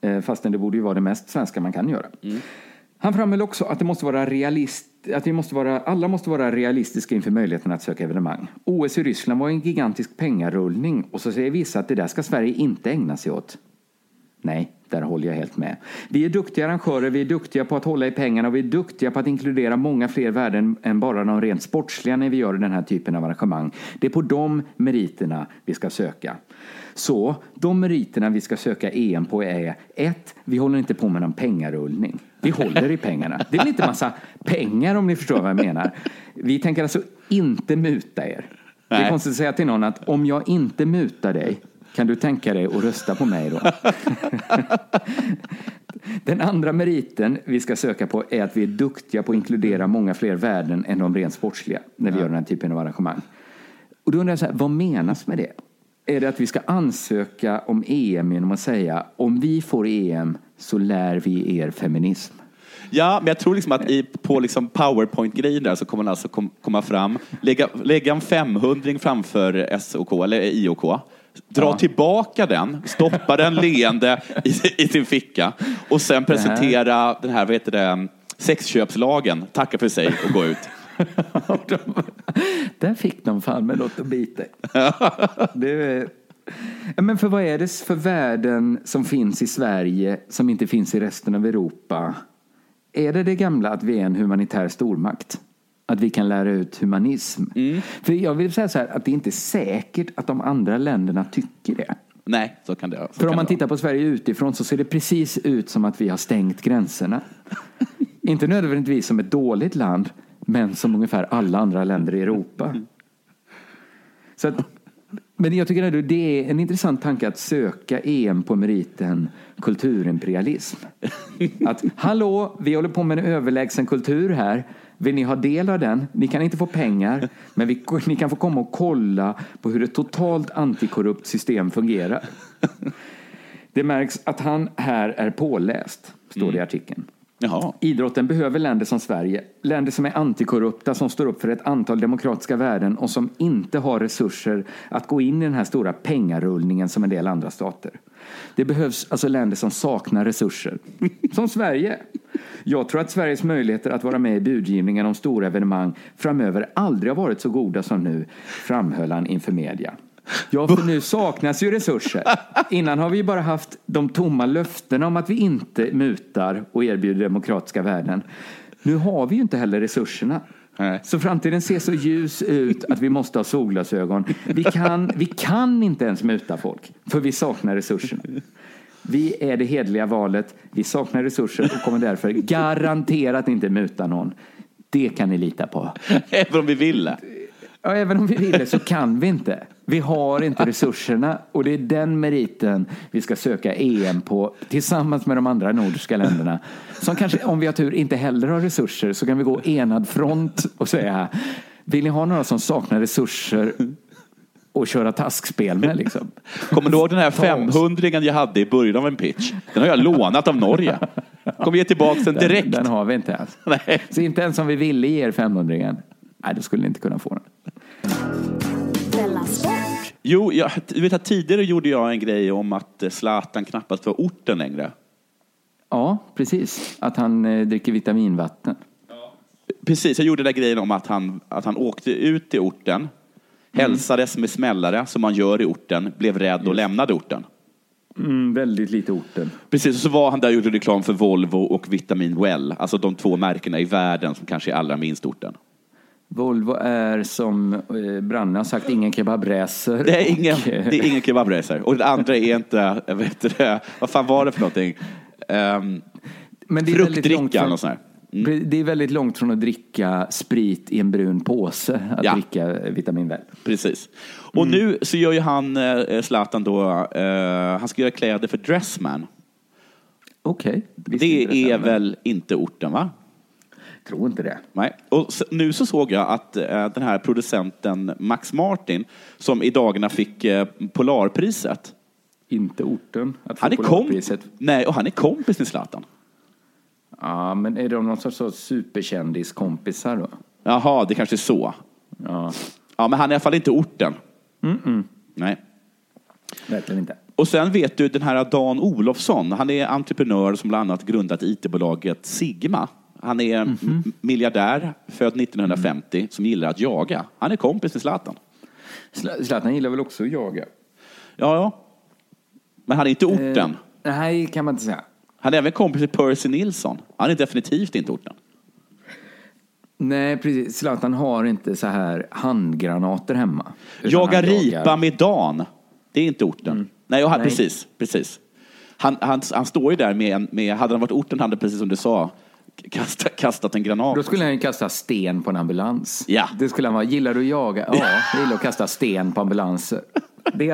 Eh, Fastän det borde ju vara det mest svenska man kan göra. Mm. Han framhöll också att det måste vara realist, att vi måste vara, alla måste vara realistiska inför möjligheten att söka evenemang. OS i Ryssland var en gigantisk pengarullning och så säger vissa att det där ska Sverige inte ägna sig åt. Nej, där håller jag helt med. Vi är duktiga arrangörer, vi är duktiga på att hålla i pengarna och vi är duktiga på att inkludera många fler värden än bara de rent sportsliga när vi gör den här typen av arrangemang. Det är på de meriterna vi ska söka. Så de meriterna vi ska söka EM på är ett, Vi håller inte på med någon pengarullning. Vi håller i pengarna. Det är inte massa pengar om ni förstår vad jag menar. Vi tänker alltså inte muta er. Det är konstigt att säga till någon att om jag inte mutar dig kan du tänka dig att rösta på mig då? Den andra meriten vi ska söka på är att vi är duktiga på att inkludera många fler värden än de rent sportsliga när vi gör den här typen av arrangemang. Och då undrar jag så här, vad menas med det? Är det att vi ska ansöka om EM genom att säga om vi får EM så lär vi er feminism? Ja, men jag tror liksom att i, på liksom powerpoint-grejen där så kommer man alltså kom, komma fram, lägga, lägga en 500 framför SOK eller IOK, dra Ja. tillbaka den, stoppa den leende i, i sin ficka och sen presentera den här, vad heter det, sexköpslagen, tacka för sig och gå ut. Där fick de fan med något att bita i. det Men för vad är det för värden som finns i Sverige som inte finns i resten av Europa? Är det det gamla att vi är en humanitär stormakt? Att vi kan lära ut humanism? För jag vill säga så här att det är inte säkert att de andra länderna tycker det. Nej, så kan det så För om man vara. tittar på Sverige utifrån så ser det precis ut som att vi har stängt gränserna. Inte nödvändigtvis som ett dåligt land, men som ungefär alla andra länder i Europa. Så att, men jag tycker ändå det är en intressant tanke att söka EM på meriten kulturimperialism. Att hallå, vi håller på med en överlägsen kultur här. Vill ni ha del av den? Ni kan inte få pengar, men vi, ni kan få komma och kolla på hur ett totalt antikorrupt system fungerar. Det märks att han här är påläst, står det i artikeln. Jaha. Idrotten behöver länder som Sverige, länder som är antikorrupta, som står upp för ett antal demokratiska värden och som inte har resurser att gå in i den här stora pengarullningen som en del andra stater. Det behövs alltså länder som saknar resurser. Som Sverige. Jag tror att Sveriges möjligheter att vara med i budgivningen om stora evenemang framöver aldrig har varit så goda som nu, framhöll han inför media. Ja, för nu saknas ju resurser. Innan har vi ju bara haft de tomma löftena om att vi inte mutar och erbjuder demokratiska värden. Nu har vi ju inte heller resurserna. Nej. Så framtiden ser så ljus ut att vi måste ha solglasögon. Vi kan, vi kan inte ens muta folk, för vi saknar resurserna. Vi är det hedliga valet, vi saknar resurser och kommer därför garanterat inte muta någon. Det kan ni lita på. Även om vi ville. Ja, även om vi ville så kan vi inte. Vi har inte resurserna och det är den meriten vi ska söka EM på tillsammans med de andra nordiska länderna. Som kanske, om vi har tur, inte heller har resurser så kan vi gå enad front och säga vill ni ha några som saknar resurser och köra taskspel med liksom? Kommer du ihåg den här Ta oss. 500 jag hade i början av en pitch? Den har jag lånat av Norge. Kommer ge tillbaka den direkt. Den, den har vi inte ens. Nej. Så inte ens om vi ville ge er 500 Nej, då skulle ni inte kunna få den. Jo, jag, du vet att tidigare gjorde jag en grej om att eh, Zlatan knappast var orten längre. Ja, precis. Att han eh, dricker vitaminvatten. Precis, jag gjorde den där grejen om att han, att han åkte ut till orten, hälsades med smällare som man gör i orten, blev rädd och lämnade orten. Mm, väldigt lite orten. Precis, och så var han där och gjorde reklam för Volvo och Vitamin Well, alltså de två märkena i världen som kanske är allra minst orten. Volvo är som eh, Branne har sagt, ingen kebabracer. Det är ingen, det är ingen kebabracer. Och det andra är inte, jag vet inte, vad fan var det för någonting? Um, Men det är väldigt långt fruktdrickan från- och sådär. Det är väldigt långt från att dricka sprit i en brun påse, att Ja. dricka eh, vitamin väl. Precis. Och nu så gör ju han, eh, Zlatan då, eh, han ska göra kläder för Dressman. Okej. visste Det är väl inte orten va? Tror inte det. Nej. Och nu så såg jag att eh, den här producenten Max Martin, som i dagarna fick eh, Polarpriset, Inte orten. Att få han är, Polarpriset. Nej, och han är kompis med Zlatan. Ja, men är de någon sorts så superkändiskompisar då? Jaha, det kanske är så. Ja, Ja, men han är i alla fall inte orten. Nej. verkligen inte. Och sen vet du den här Dan Olofsson, han är entreprenör som bland annat grundat IT-bolaget Sigma. Han är m- miljardär, född 1950, som gillar att jaga. Han är kompis med Zlatan. Zla- Zlatan gillar väl också att jaga? Ja, ja. Men han är inte orten. Eh, nej, kan man inte säga. Han är även kompis med Percy Nilsson. Han är definitivt inte orten. Nej, precis. Zlatan har inte så här handgranater hemma. Jaga ripa jagar- med Dan. Det är inte orten. Nej, och han, Nej. precis. precis. Han, han, han står ju där med, en- med, hade han varit orten hade precis som du sa, kasta, kastat en granat. Då skulle han ju kasta sten på en ambulans. Ja. Det skulle han vara. Gillar du att jaga? Ja, jag gillar att kasta sten på ambulanser. Det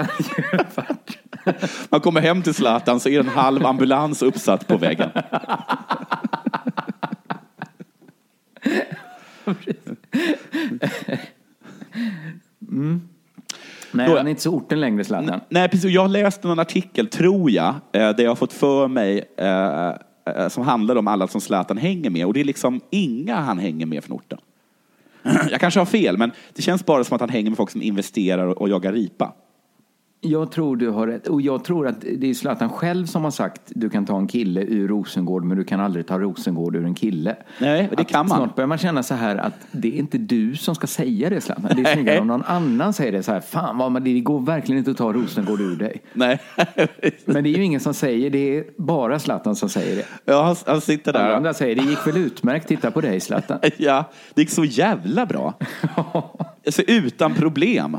varit. Man kommer hem till Zlatan så är en halv ambulans uppsatt på väggen. Nej, Då- han är inte så orten längre, Zlatan. Nej, precis. Jag läste någon artikel, tror jag, eh, där jag har fått för mig eh, Eh, som handlar om alla som Zlatan hänger med. Och det är liksom inga han hänger med från orten. Jag kanske har fel, men det känns bara som att han hänger med folk som investerar och, jagar ripa. Jag tror du har rätt. Och jag tror att det är Zlatan själv som har sagt du kan ta en kille ur Rosengård men du kan aldrig ta Rosengård ur en kille. Nej, det Att kan man. Snart börjar man känna så här att det är inte du som ska säga det Zlatan. Det är snyggare om någon annan säger det så här. Fan vad det går verkligen inte att ta Rosengård ur dig. Nej. Men det är ju ingen som säger det. är bara Zlatan som säger det. Ja, han, han sitter Alla där. andra säger det gick väl utmärkt. Titta på dig Zlatan. Ja, det gick så jävla bra. Alltså, utan problem.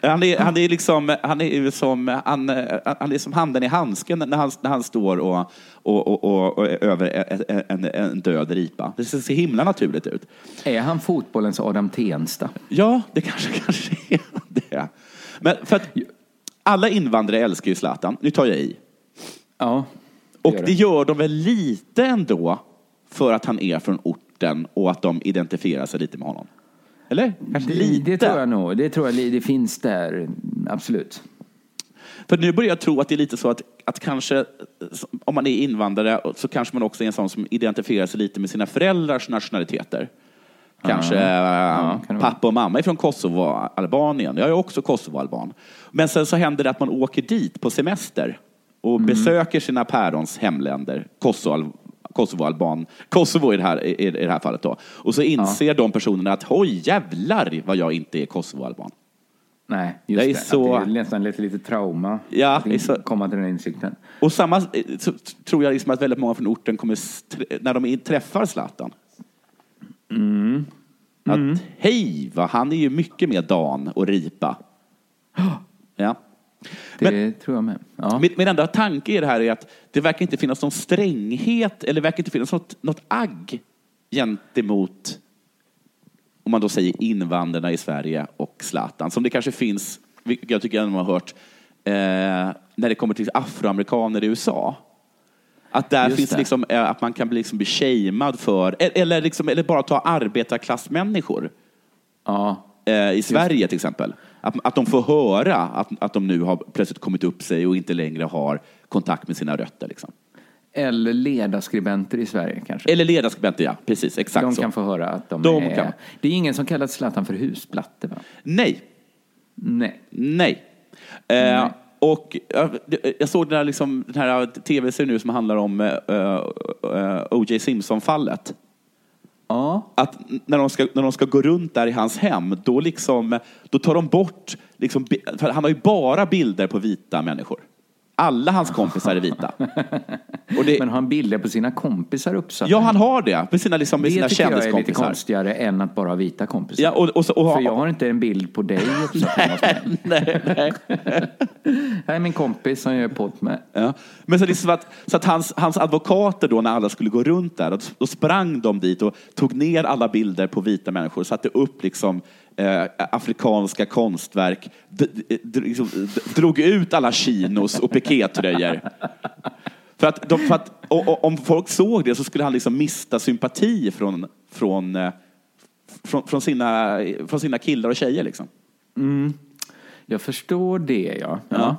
Han är, han är liksom, han är som, han, han är som handen i handsken när han, när han står och, och, och, och, och över en, en, död ripa. Det ser så himla naturligt ut. Är han fotbollens Adam Tensta? Ja, det kanske, kanske är det. Men för att alla invandrare älskar ju Zlatan. Nu tar jag i. Ja. Och gör det gör de väl lite ändå för att han är från orten och att de identifierar sig lite med honom. Eller? Kanske Det, lite. det tror jag nog. Det tror jag det finns där. Absolut. För nu börjar jag tro att det är lite så att, att kanske, om man är invandrare, så kanske man också är en sån som identifierar sig lite med sina föräldrars nationaliteter. Kanske Ja, eh, kan pappa och mamma är från Kosovo, Albanien. Jag är också Kosovo-alban. Men sen så händer det att man åker dit på semester. och Mm. besöker sina pärons hemländer, Kosovo, Kosovo-Alban, Kosovo i det, här, i, i det här fallet då. Och så inser de personerna att oj jävlar vad jag inte är Kosovo-alban. Nej, just Det det. är så- Att det är nästan lite, lite trauma Ja, att det så- komma till den insikten. Och samma eh, så tror jag liksom att väldigt många från orten kommer, när de träffar Zlatan. Mm. Att hej, va, han är ju mycket mer Dan och Ripa. Ja. Det tror jag med. Ja. Min, min enda tanke i det här är att det verkar inte finnas någon stränghet eller verkar inte finnas något, något agg gentemot, om man då säger invandrarna i Sverige och Zlatan, som det kanske finns, vilket jag tycker jag har hört, eh, när det kommer till afroamerikaner i USA. Att där Just finns det. liksom, eh, att man kan bli, liksom bli shamead för, eller, liksom, eller bara ta arbetarklassmänniskor ja. eh, i Sverige till exempel. Att, att de får höra att, att de nu har plötsligt kommit upp sig och inte längre har kontakt med sina rötter. Liksom. Eller ledarskribenter i Sverige kanske. Eller ledarskribenter, ja. Precis, exakt de så. kan få höra att de, De är... kan. Det är ingen som kallar Zlatan för husplatte va? Nej, Nej. nej. Eh, och jag, jag såg den här, liksom, den här tv-serien nu som handlar om eh, eh, O.J. Simpson-fallet. Ja. att när de, ska, när de ska gå runt där i hans hem, då, liksom, då tar de bort, liksom, för han har ju bara bilder på vita människor. Alla hans kompisar är vita. Och det, Men har han bilder på sina kompisar uppsatta? ja, han har det. Med sina, liksom, med det sina tycker jag är lite kändiskompisar. konstigare än att bara ha vita kompisar. Ja, och, och, så, och, För jag har inte en bild på dig uppsatt nej, nej. Här är min kompis som jag gör podd med. Ja. Men så, är så att, så att hans, hans advokater då, när alla skulle gå runt där, då, sprang de dit och tog ner alla bilder på vita människor, satte upp liksom, eh, afrikanska konstverk, liksom, drog ut alla chinos och pikétröjor. För att, de, för att och, och, om folk såg det så skulle han liksom mista sympati från, från, eh, från, från, sina, från sina killar och tjejer. Liksom. Jag förstår det, ja. Ja.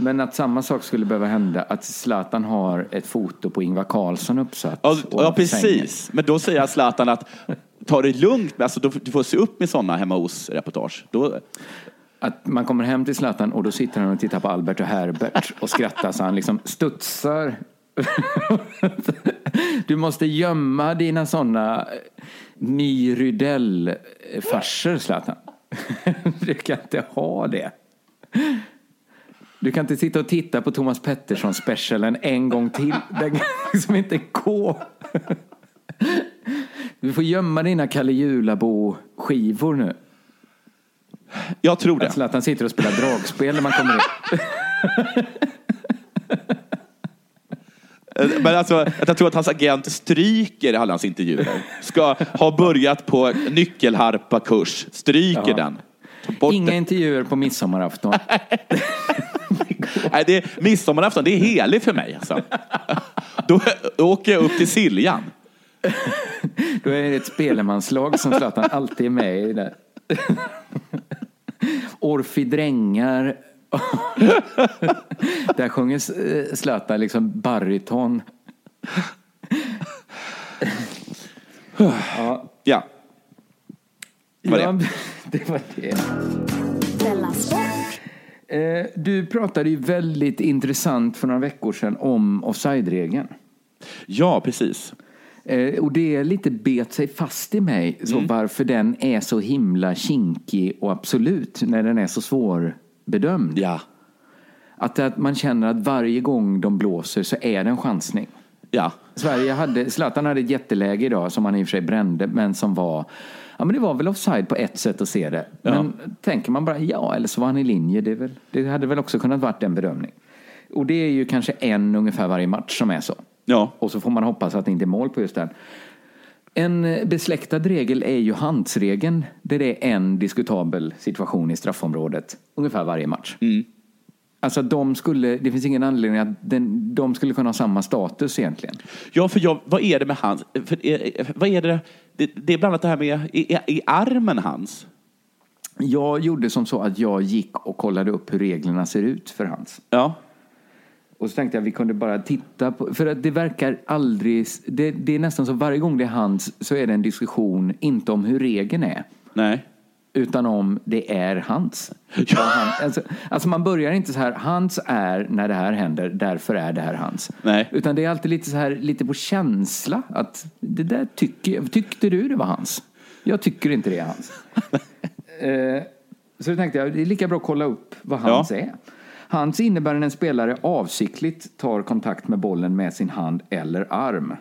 Men att samma sak skulle behöva hända, att Zlatan har ett foto på Ingvar Carlsson uppsatt. Ja, ja sängen. precis. Men då säger Zlatan att ta det lugnt, alltså, du, du får se upp med sådana hemma hos-reportage. Då, Att man kommer hem till Zlatan och då sitter han och tittar på Albert och Herbert och skrattar så han liksom studsar. Du måste gömma dina sådana My Rydell-farser, Zlatan. Du kan inte ha det. Du kan inte sitta och titta på Thomas Pettersson specialen en gång till. Det kan liksom inte gå. Du får gömma dina Kalle Julabo-skivor nu. jag tror det. Att Zlatan sitter och spelar dragspel när man kommer. Eh, Men alltså, att jag tror att hans agent stryker alla hans intervjuer. Ska ha börjat på nyckelharpa-kurs. Stryker den. Bort Inga intervjuer på midsommarafton. Nej, det är, midsommarafton, det är heligt för mig. Alltså. Då åker jag upp till Siljan. Då är det ett spelemanslag som Zlatan alltid är med i. Där. Orfi Drängar. Där sjunger eh, Zlatan liksom bariton. ja, Ja. Var det. det var det. Eh, Du pratade ju väldigt intressant för några veckor sedan om offside-regeln. ja, precis. Eh, Och det lite bet sig fast i mig, så varför den är så himla kinkig och absolut när den är så svårbedömd. Ja. Att, att man känner att varje gång de blåser så är det en chansning. Ja. Sverige hade, Zlatan hade ett jätteläge idag som han i och för sig brände, men som var Ja men det var väl offside på ett sätt att se det. Men tänker man bara ja, eller så var han i linje. Det, väl, det hade väl också kunnat varit en bedömning. Och det är ju kanske en ungefär varje match som är så. Ja. Och så får man hoppas att det inte är mål på just den. En besläktad regel är ju handsregeln. Där det är en diskutabel situation i straffområdet ungefär varje match. Alltså de skulle, det finns ingen anledning att den, de skulle kunna ha samma status egentligen. Ja, för jag, vad är det med hans... För, eh, vad är det, det, det är bland annat det här med i, i armen hans. Jag gjorde som så att jag gick och kollade upp hur reglerna ser ut för hans. Ja. Och så tänkte jag att vi kunde bara titta på, för att det verkar aldrig, det, det är nästan så varje gång det är hans så är det en diskussion, inte om hur regeln är, Nej. Utan om det är hans. Vad Han, alltså, alltså man börjar inte så här, hans är när det här händer, därför är det här hans. Nej. Utan det är alltid lite så här, lite på känsla. Att det där tycker, tyckte du det var hans? Jag tycker inte det är hans. eh, så då tänkte jag, det är lika bra att kolla upp vad hans är. Hans innebär när en spelare avsiktligt tar kontakt med bollen med sin hand eller arm.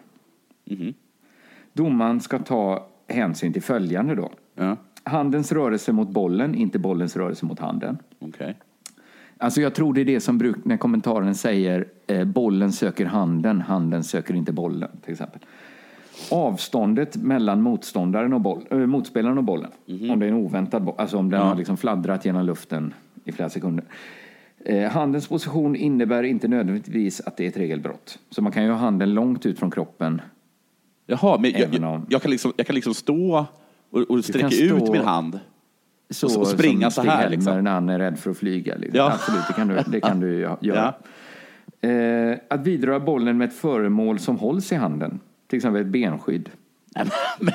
Domaren ska ta hänsyn till följande då. Ja, Handens rörelse mot bollen, inte bollens rörelse mot handen. okej. Alltså jag tror det är det som bruk, när kommentaren säger eh, bollen söker handen, handen söker inte bollen till exempel. Avståndet mellan motståndaren och boll, eh, motspelaren och bollen. Om det är en oväntad boll, alltså om den har liksom fladdrat genom luften i flera sekunder. Eh, handens position innebär inte nödvändigtvis att det är ett regelbrott. Så man kan ju ha handen långt ut från kroppen. Jaha, men jag, Även jag, om- jag, kan liksom, jag kan liksom stå och, och sträcka ut min hand. Så, Och springa som så här, liksom. när han är rädd för att flyga. Liksom. Ja. Absolut, det kan du, det kan du göra. Eh, att vidröra bollen med ett föremål som hålls i handen, till exempel ett benskydd.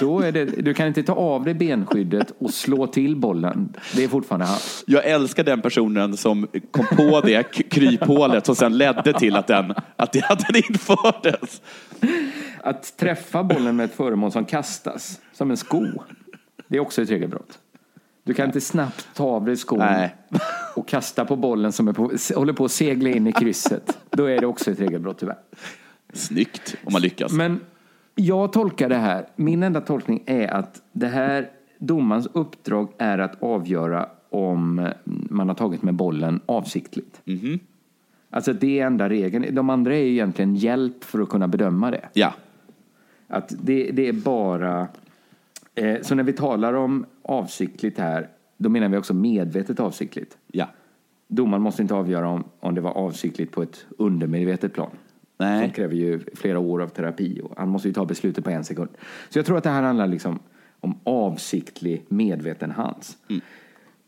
Då är det, du kan inte ta av dig benskyddet och slå till bollen. Det är fortfarande han. Jag älskar den personen som kom på det kryphålet som sen ledde till att den, att det, att den infördes. Att träffa bollen med ett föremål som kastas, som en sko, det är också ett regelbrott. Du kan inte snabbt ta av dig skon Nej. och kasta på bollen som är på, håller på att segla in i krysset. Då är det också ett regelbrott tyvärr. Snyggt om man lyckas. Men jag tolkar det här, min enda tolkning är att det här domarens uppdrag är att avgöra om man har tagit med bollen avsiktligt. Alltså det är enda regeln. De andra är egentligen hjälp för att kunna bedöma det. Ja, Att det, det är bara... Eh, så när vi talar om avsiktligt här, då menar vi också medvetet avsiktligt. ja. Domaren måste inte avgöra om, om det var avsiktligt på ett undermedvetet plan. Nej. Som kräver ju flera år av terapi och han måste ju ta beslutet på en sekund. Så jag tror att det här handlar liksom om avsiktlig medveten hands.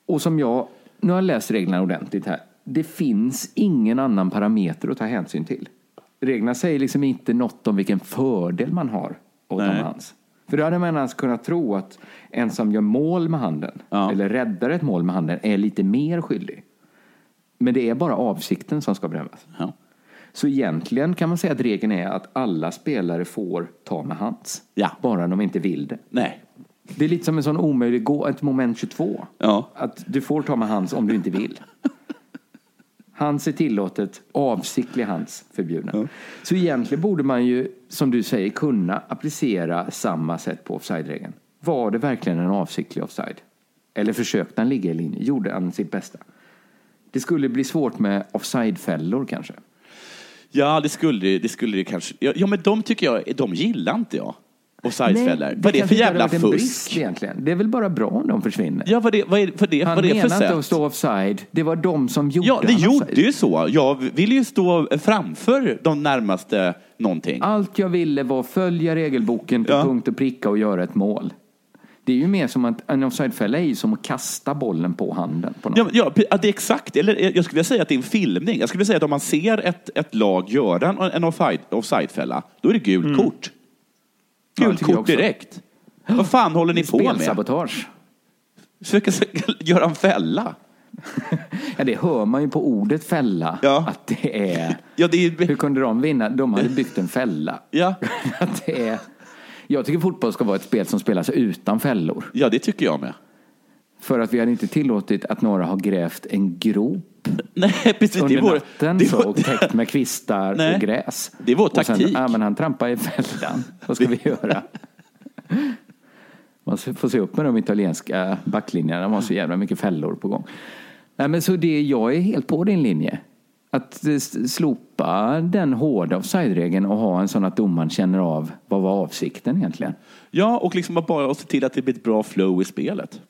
Och som jag, nu har jag läst reglerna ordentligt här. Det finns ingen annan parameter att ta hänsyn till. Reglerna säger liksom inte något om vilken fördel man har ta Nej. med hands. För då hade man annars kunnat tro att en som gör mål med handen, Ja. eller räddar ett mål med handen, är lite mer skyldig. Men det är bara avsikten som ska bedömas. ja. Så egentligen kan man säga att regeln är att alla spelare får ta med hands. Ja. Bara de inte vill det. Nej. Det är lite som en sån omöjlig gå, ett moment 22. Ja. Att du får ta med hands om du inte vill. Hands är tillåtet, avsiktlig hands förbjuden. Så egentligen borde man ju, som du säger, kunna applicera samma sätt på offside-regeln. Var det verkligen en avsiktlig offside? Eller försökte han ligga i linje? Gjorde han sitt bästa? Det skulle bli svårt med offside-fällor kanske. Ja, det skulle det, skulle det kanske. Ja, men de tycker jag, de gillar inte jag. Offside-fällor. Nej, Vad är det för jävla fusk? brist egentligen. Det är väl bara bra om de försvinner. Ja, vad är det, vad är, vad är det, Han vad det för menar inte sätt? att stå offside. Det var de som gjorde Ja, det gjorde offside. ju så. Jag vill ju stå framför de närmaste någonting. Allt jag ville var följa regelboken till Ja. punkt och pricka och göra ett mål. Det är ju mer som att en offsidefälla är ju som att kasta bollen på handen. På någon. Ja, ja, det är exakt. Eller eh, jag skulle vilja säga att det är en filmning. Jag skulle vilja säga att om man ser ett, ett lag göra en, en offside, offside-fälla, då är det gult kort. Mm. Det Gult jag kort direkt. Vad fan håller ni på med? Spelsabotage. Försöka göra en fälla. Ja, det hör man ju på ordet fälla. Ja. Att det är... Ja, det är, Hur kunde de vinna? De hade byggt en fälla. ja, Att det är... Jag tycker fotboll ska vara ett spel som spelas utan fällor. ja, det tycker jag med. För att vi hade inte tillåtit att några har grävt en grop Nej, precis. under det vore, natten det så, vore, och täckt med kvistar Nej. och gräs. Det vår Och sen, taktik. ja, men han trampar i fällan. Vad ska vi göra? Man får se upp med de italienska backlinjerna. De har så jävla mycket fällor på gång. Nej, men så det, jag är helt på din linje. Att eh, slopa den hårda offside-regeln och ha en sån att domaren känner av vad var avsikten egentligen. ja, och liksom bara se till att det blir ett bra flow i spelet.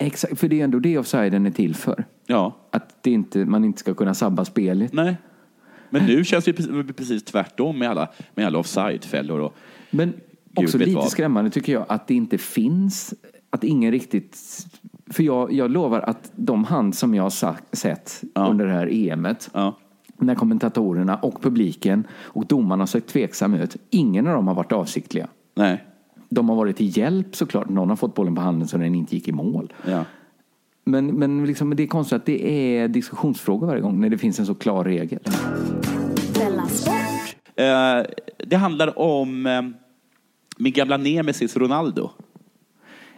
Exakt, för det är ändå det offsiden är till för. Ja, Att det inte, man inte ska kunna sabba spelet. nej. Men nu känns det precis, precis tvärtom med alla, med alla offside-fällor. Och, Men också lite vad. skrämmande tycker jag att det inte finns, att ingen riktigt... För jag, jag lovar att de hand som jag har sett Ja. under det här EMet, ja. när kommentatorerna och publiken och domarna har sett tveksam ut, ingen av dem har varit avsiktliga. Nej. De har varit till hjälp såklart. Någon har fått bollen på handen så den inte gick i mål. Ja. Men, men liksom, det är konstigt att det är diskussionsfrågor varje gång när det finns en så klar regel. Eh, det handlar om eh, min gamla nemesis Ronaldo.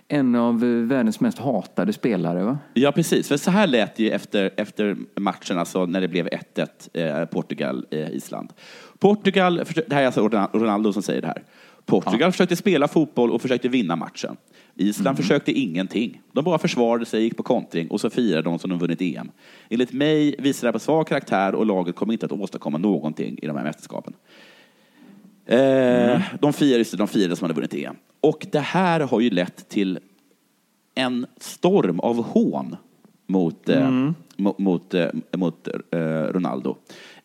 En av eh, världens mest hatade spelare va? Ja, precis. För så här lät det ju efter, efter matchen, alltså när det blev 1-1 eh, Portugal-Island. Portugal, det här är alltså Ronaldo som säger det här. Portugal försökte spela fotboll och försökte vinna matchen. Island försökte ingenting. De bara försvarade sig, gick på kontring och så firade de som de vunnit EM. Enligt mig visar det på svag karaktär och laget kommer inte att åstadkomma någonting i de här mästerskapen. Eh, de firade de firade som hade vunnit EM. Och det här har ju lett till en storm av hån mot, eh, mot, mot, eh, mot eh, Ronaldo.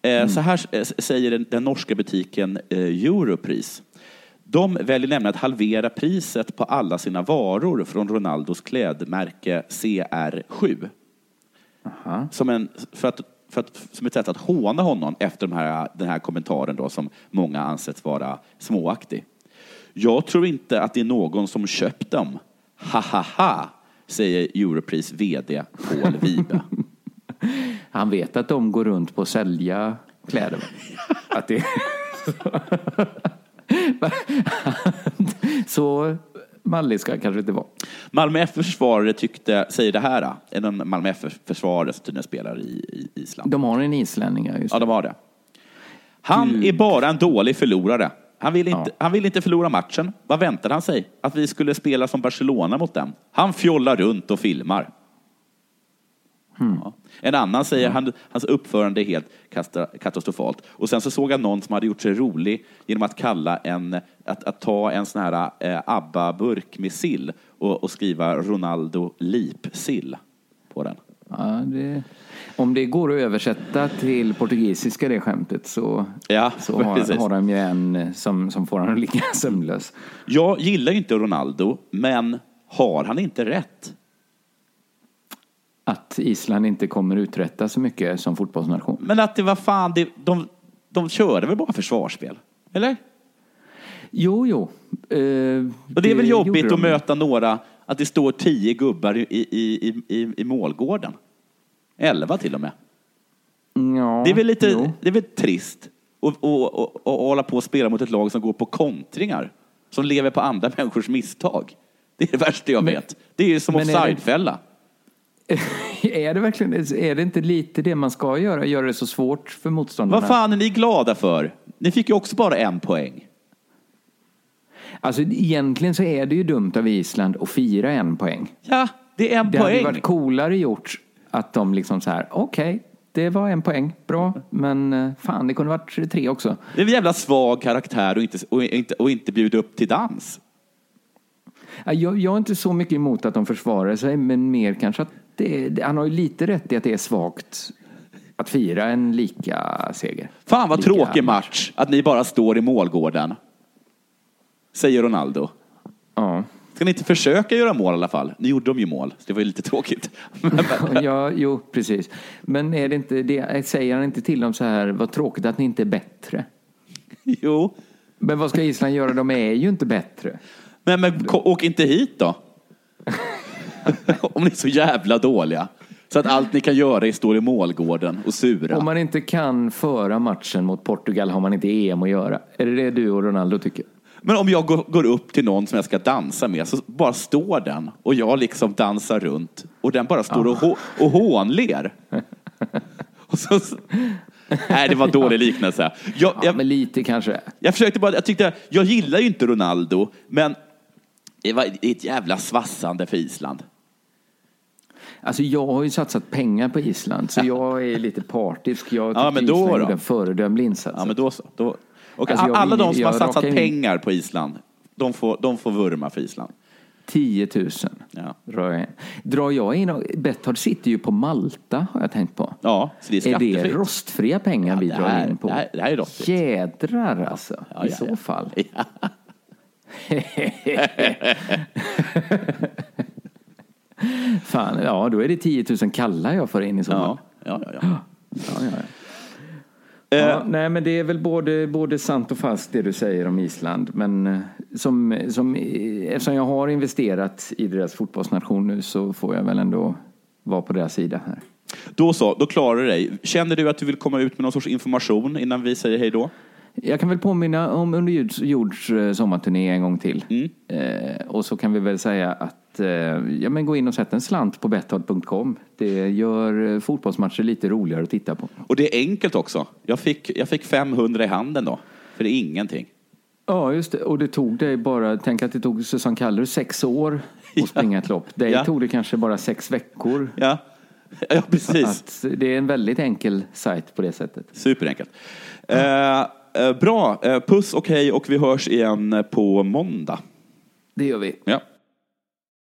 Eh, Så här säger den, den norska butiken Europris. De väljer nämligen att halvera priset på alla sina varor från Ronaldos klädmärke CR7. Som, en, för att, för att, som ett sätt att håna honom efter de här, den här kommentaren då, som många ansett vara småaktig. Jag tror inte att det är någon som köpt dem. Ha ha ha, säger Europris VD Paul Wibe. Han vet att de går runt på att sälja kläder. Att det... så mallig ska han kanske inte vara. Malmö FF-försvarare tyckte, säger det här, en Malmö FF-försvarare som tydligen spelar i, i Island. De har en islänning, ja, just Ja, de har det. Han är bara en dålig förlorare. Han vill, inte, han vill inte förlora matchen. Vad väntade han sig? Att vi skulle spela som Barcelona mot dem? Han fjollar runt och filmar. Ja. En annan säger han, hans uppförande är helt katastrofalt. Och sen så såg jag någon som hade gjort sig rolig genom att kalla en, att, att ta en sån här eh, ABBA-burk med sill och, och skriva Ronaldo Lip-sill på den. Ja, det, om det går att översätta till portugisiska det skämtet så, Ja, så har, precis. har de ju en som, som får honom att ligga sömnlös. Jag gillar ju inte Ronaldo, men har han inte rätt? Att Island inte kommer uträtta så mycket som fotbollsnation. Men att det var fan, det, de, de körde väl bara försvarsspel? Eller? Jo, jo. Eh, Och det är väl jobbigt att de. möta några, att det står tio gubbar i, i, i, i, målgården. Elva till och med. Ja, Det är väl lite, jo. det är väl trist att och, och, och, och hålla på och spela mot ett lag som går på kontringar. Som lever på andra människors misstag. Det är det värsta jag Men- vet. Det är ju som offsidefälla. är det verkligen är det inte lite det man ska göra? Göra det så svårt för motståndarna? Vad fan är ni glada för? Ni fick ju också bara en poäng. Alltså egentligen så är det ju dumt av Island att fira en poäng. Ja, det är en Det hade ju poäng. varit coolare gjort att de liksom så här, okej, det var en poäng, bra, men eh, fan det kunde varit tre också. Det är en jävla svag karaktär och inte, och inte, och inte bjuda upp till dans. Ja, Jag, jag är inte så mycket emot att de försvarar sig, men mer kanske att det, det, han har ju lite rätt i att det är svagt att fira en lika seger. Fan vad Lika tråkig match att ni bara står i målgården. Säger Ronaldo. Ja. Ska ni inte försöka göra mål i alla fall? Ni gjorde de ju mål, så det var ju lite tråkigt. ja, jo, precis. Men är det inte det, säger han inte till dem så här, vad tråkigt att ni inte är bättre? jo, Men vad ska Island göra? De är ju inte bättre. men, men åk inte hit då. Om ni är så jävla dåliga. Så att allt ni kan göra är stå i målgården och sura. Om man inte kan föra matchen mot Portugal har man inte EM att göra. Är det det du och Ronaldo tycker? Men om jag går, upp till någon som jag ska dansa med så bara står den och jag liksom dansar runt och den bara står och, hå- och hånler. och så, nej, det var dålig liknelse. Jag, Ja, jag, men lite kanske. jag försökte bara, jag tyckte, jag gillar ju inte Ronaldo, men det var ett jävla svassande för Island. Alltså jag har ju satsat pengar på Island så jag är lite partisk. Jag tycker Ja, men då Island då. en föredömlig insats. Ja, men då så. Då. Och Alltså, alla vill- de som har satsat in- pengar på Island, de får, de får vurma för Island. 10 000 Ja. drar jag in. Drar jag in och Betthard sitter ju på Malta har jag tänkt på. Ja, så det är Är det rostfria pengar vi det drar här- in på? det här- det här är rostfritt. Jädrar alltså, Ja, i ja, så ja. fall. Fan, ja då är det 10 000 kallar jag får in i fall. Ja, ja, ja. ja. Ja, ja, ja. Ja, nej, men det är väl både, både sant och falskt det du säger om Island. Men eh, som, som, eh, eftersom jag har investerat i deras fotbollsnation nu så får jag väl ändå vara på deras sida här. Då så, då klarar du dig. Känner du att du vill komma ut med någon sorts information innan vi säger hej då? Jag kan väl påminna om Underjords jords eh, sommarturné en gång till. Mm. Eh, och så kan vi väl säga att eh, ja, men gå in och sätta en slant på betthard.com. Det gör eh, fotbollsmatcher lite roligare att titta på. Och det är enkelt också. Jag fick, jag fick 500 i handen då, för det är ingenting. Ja, just det. Och det tog dig bara, tänk att det tog Susanne Kaller sex år att springa ett lopp. Dig Ja. tog det kanske bara sex veckor. Ja, ja precis. Att det är en väldigt enkel sajt på det sättet. Superenkelt. Eh, eh, bra, eh, puss och hej och vi hörs igen på måndag. Det gör vi. Ja.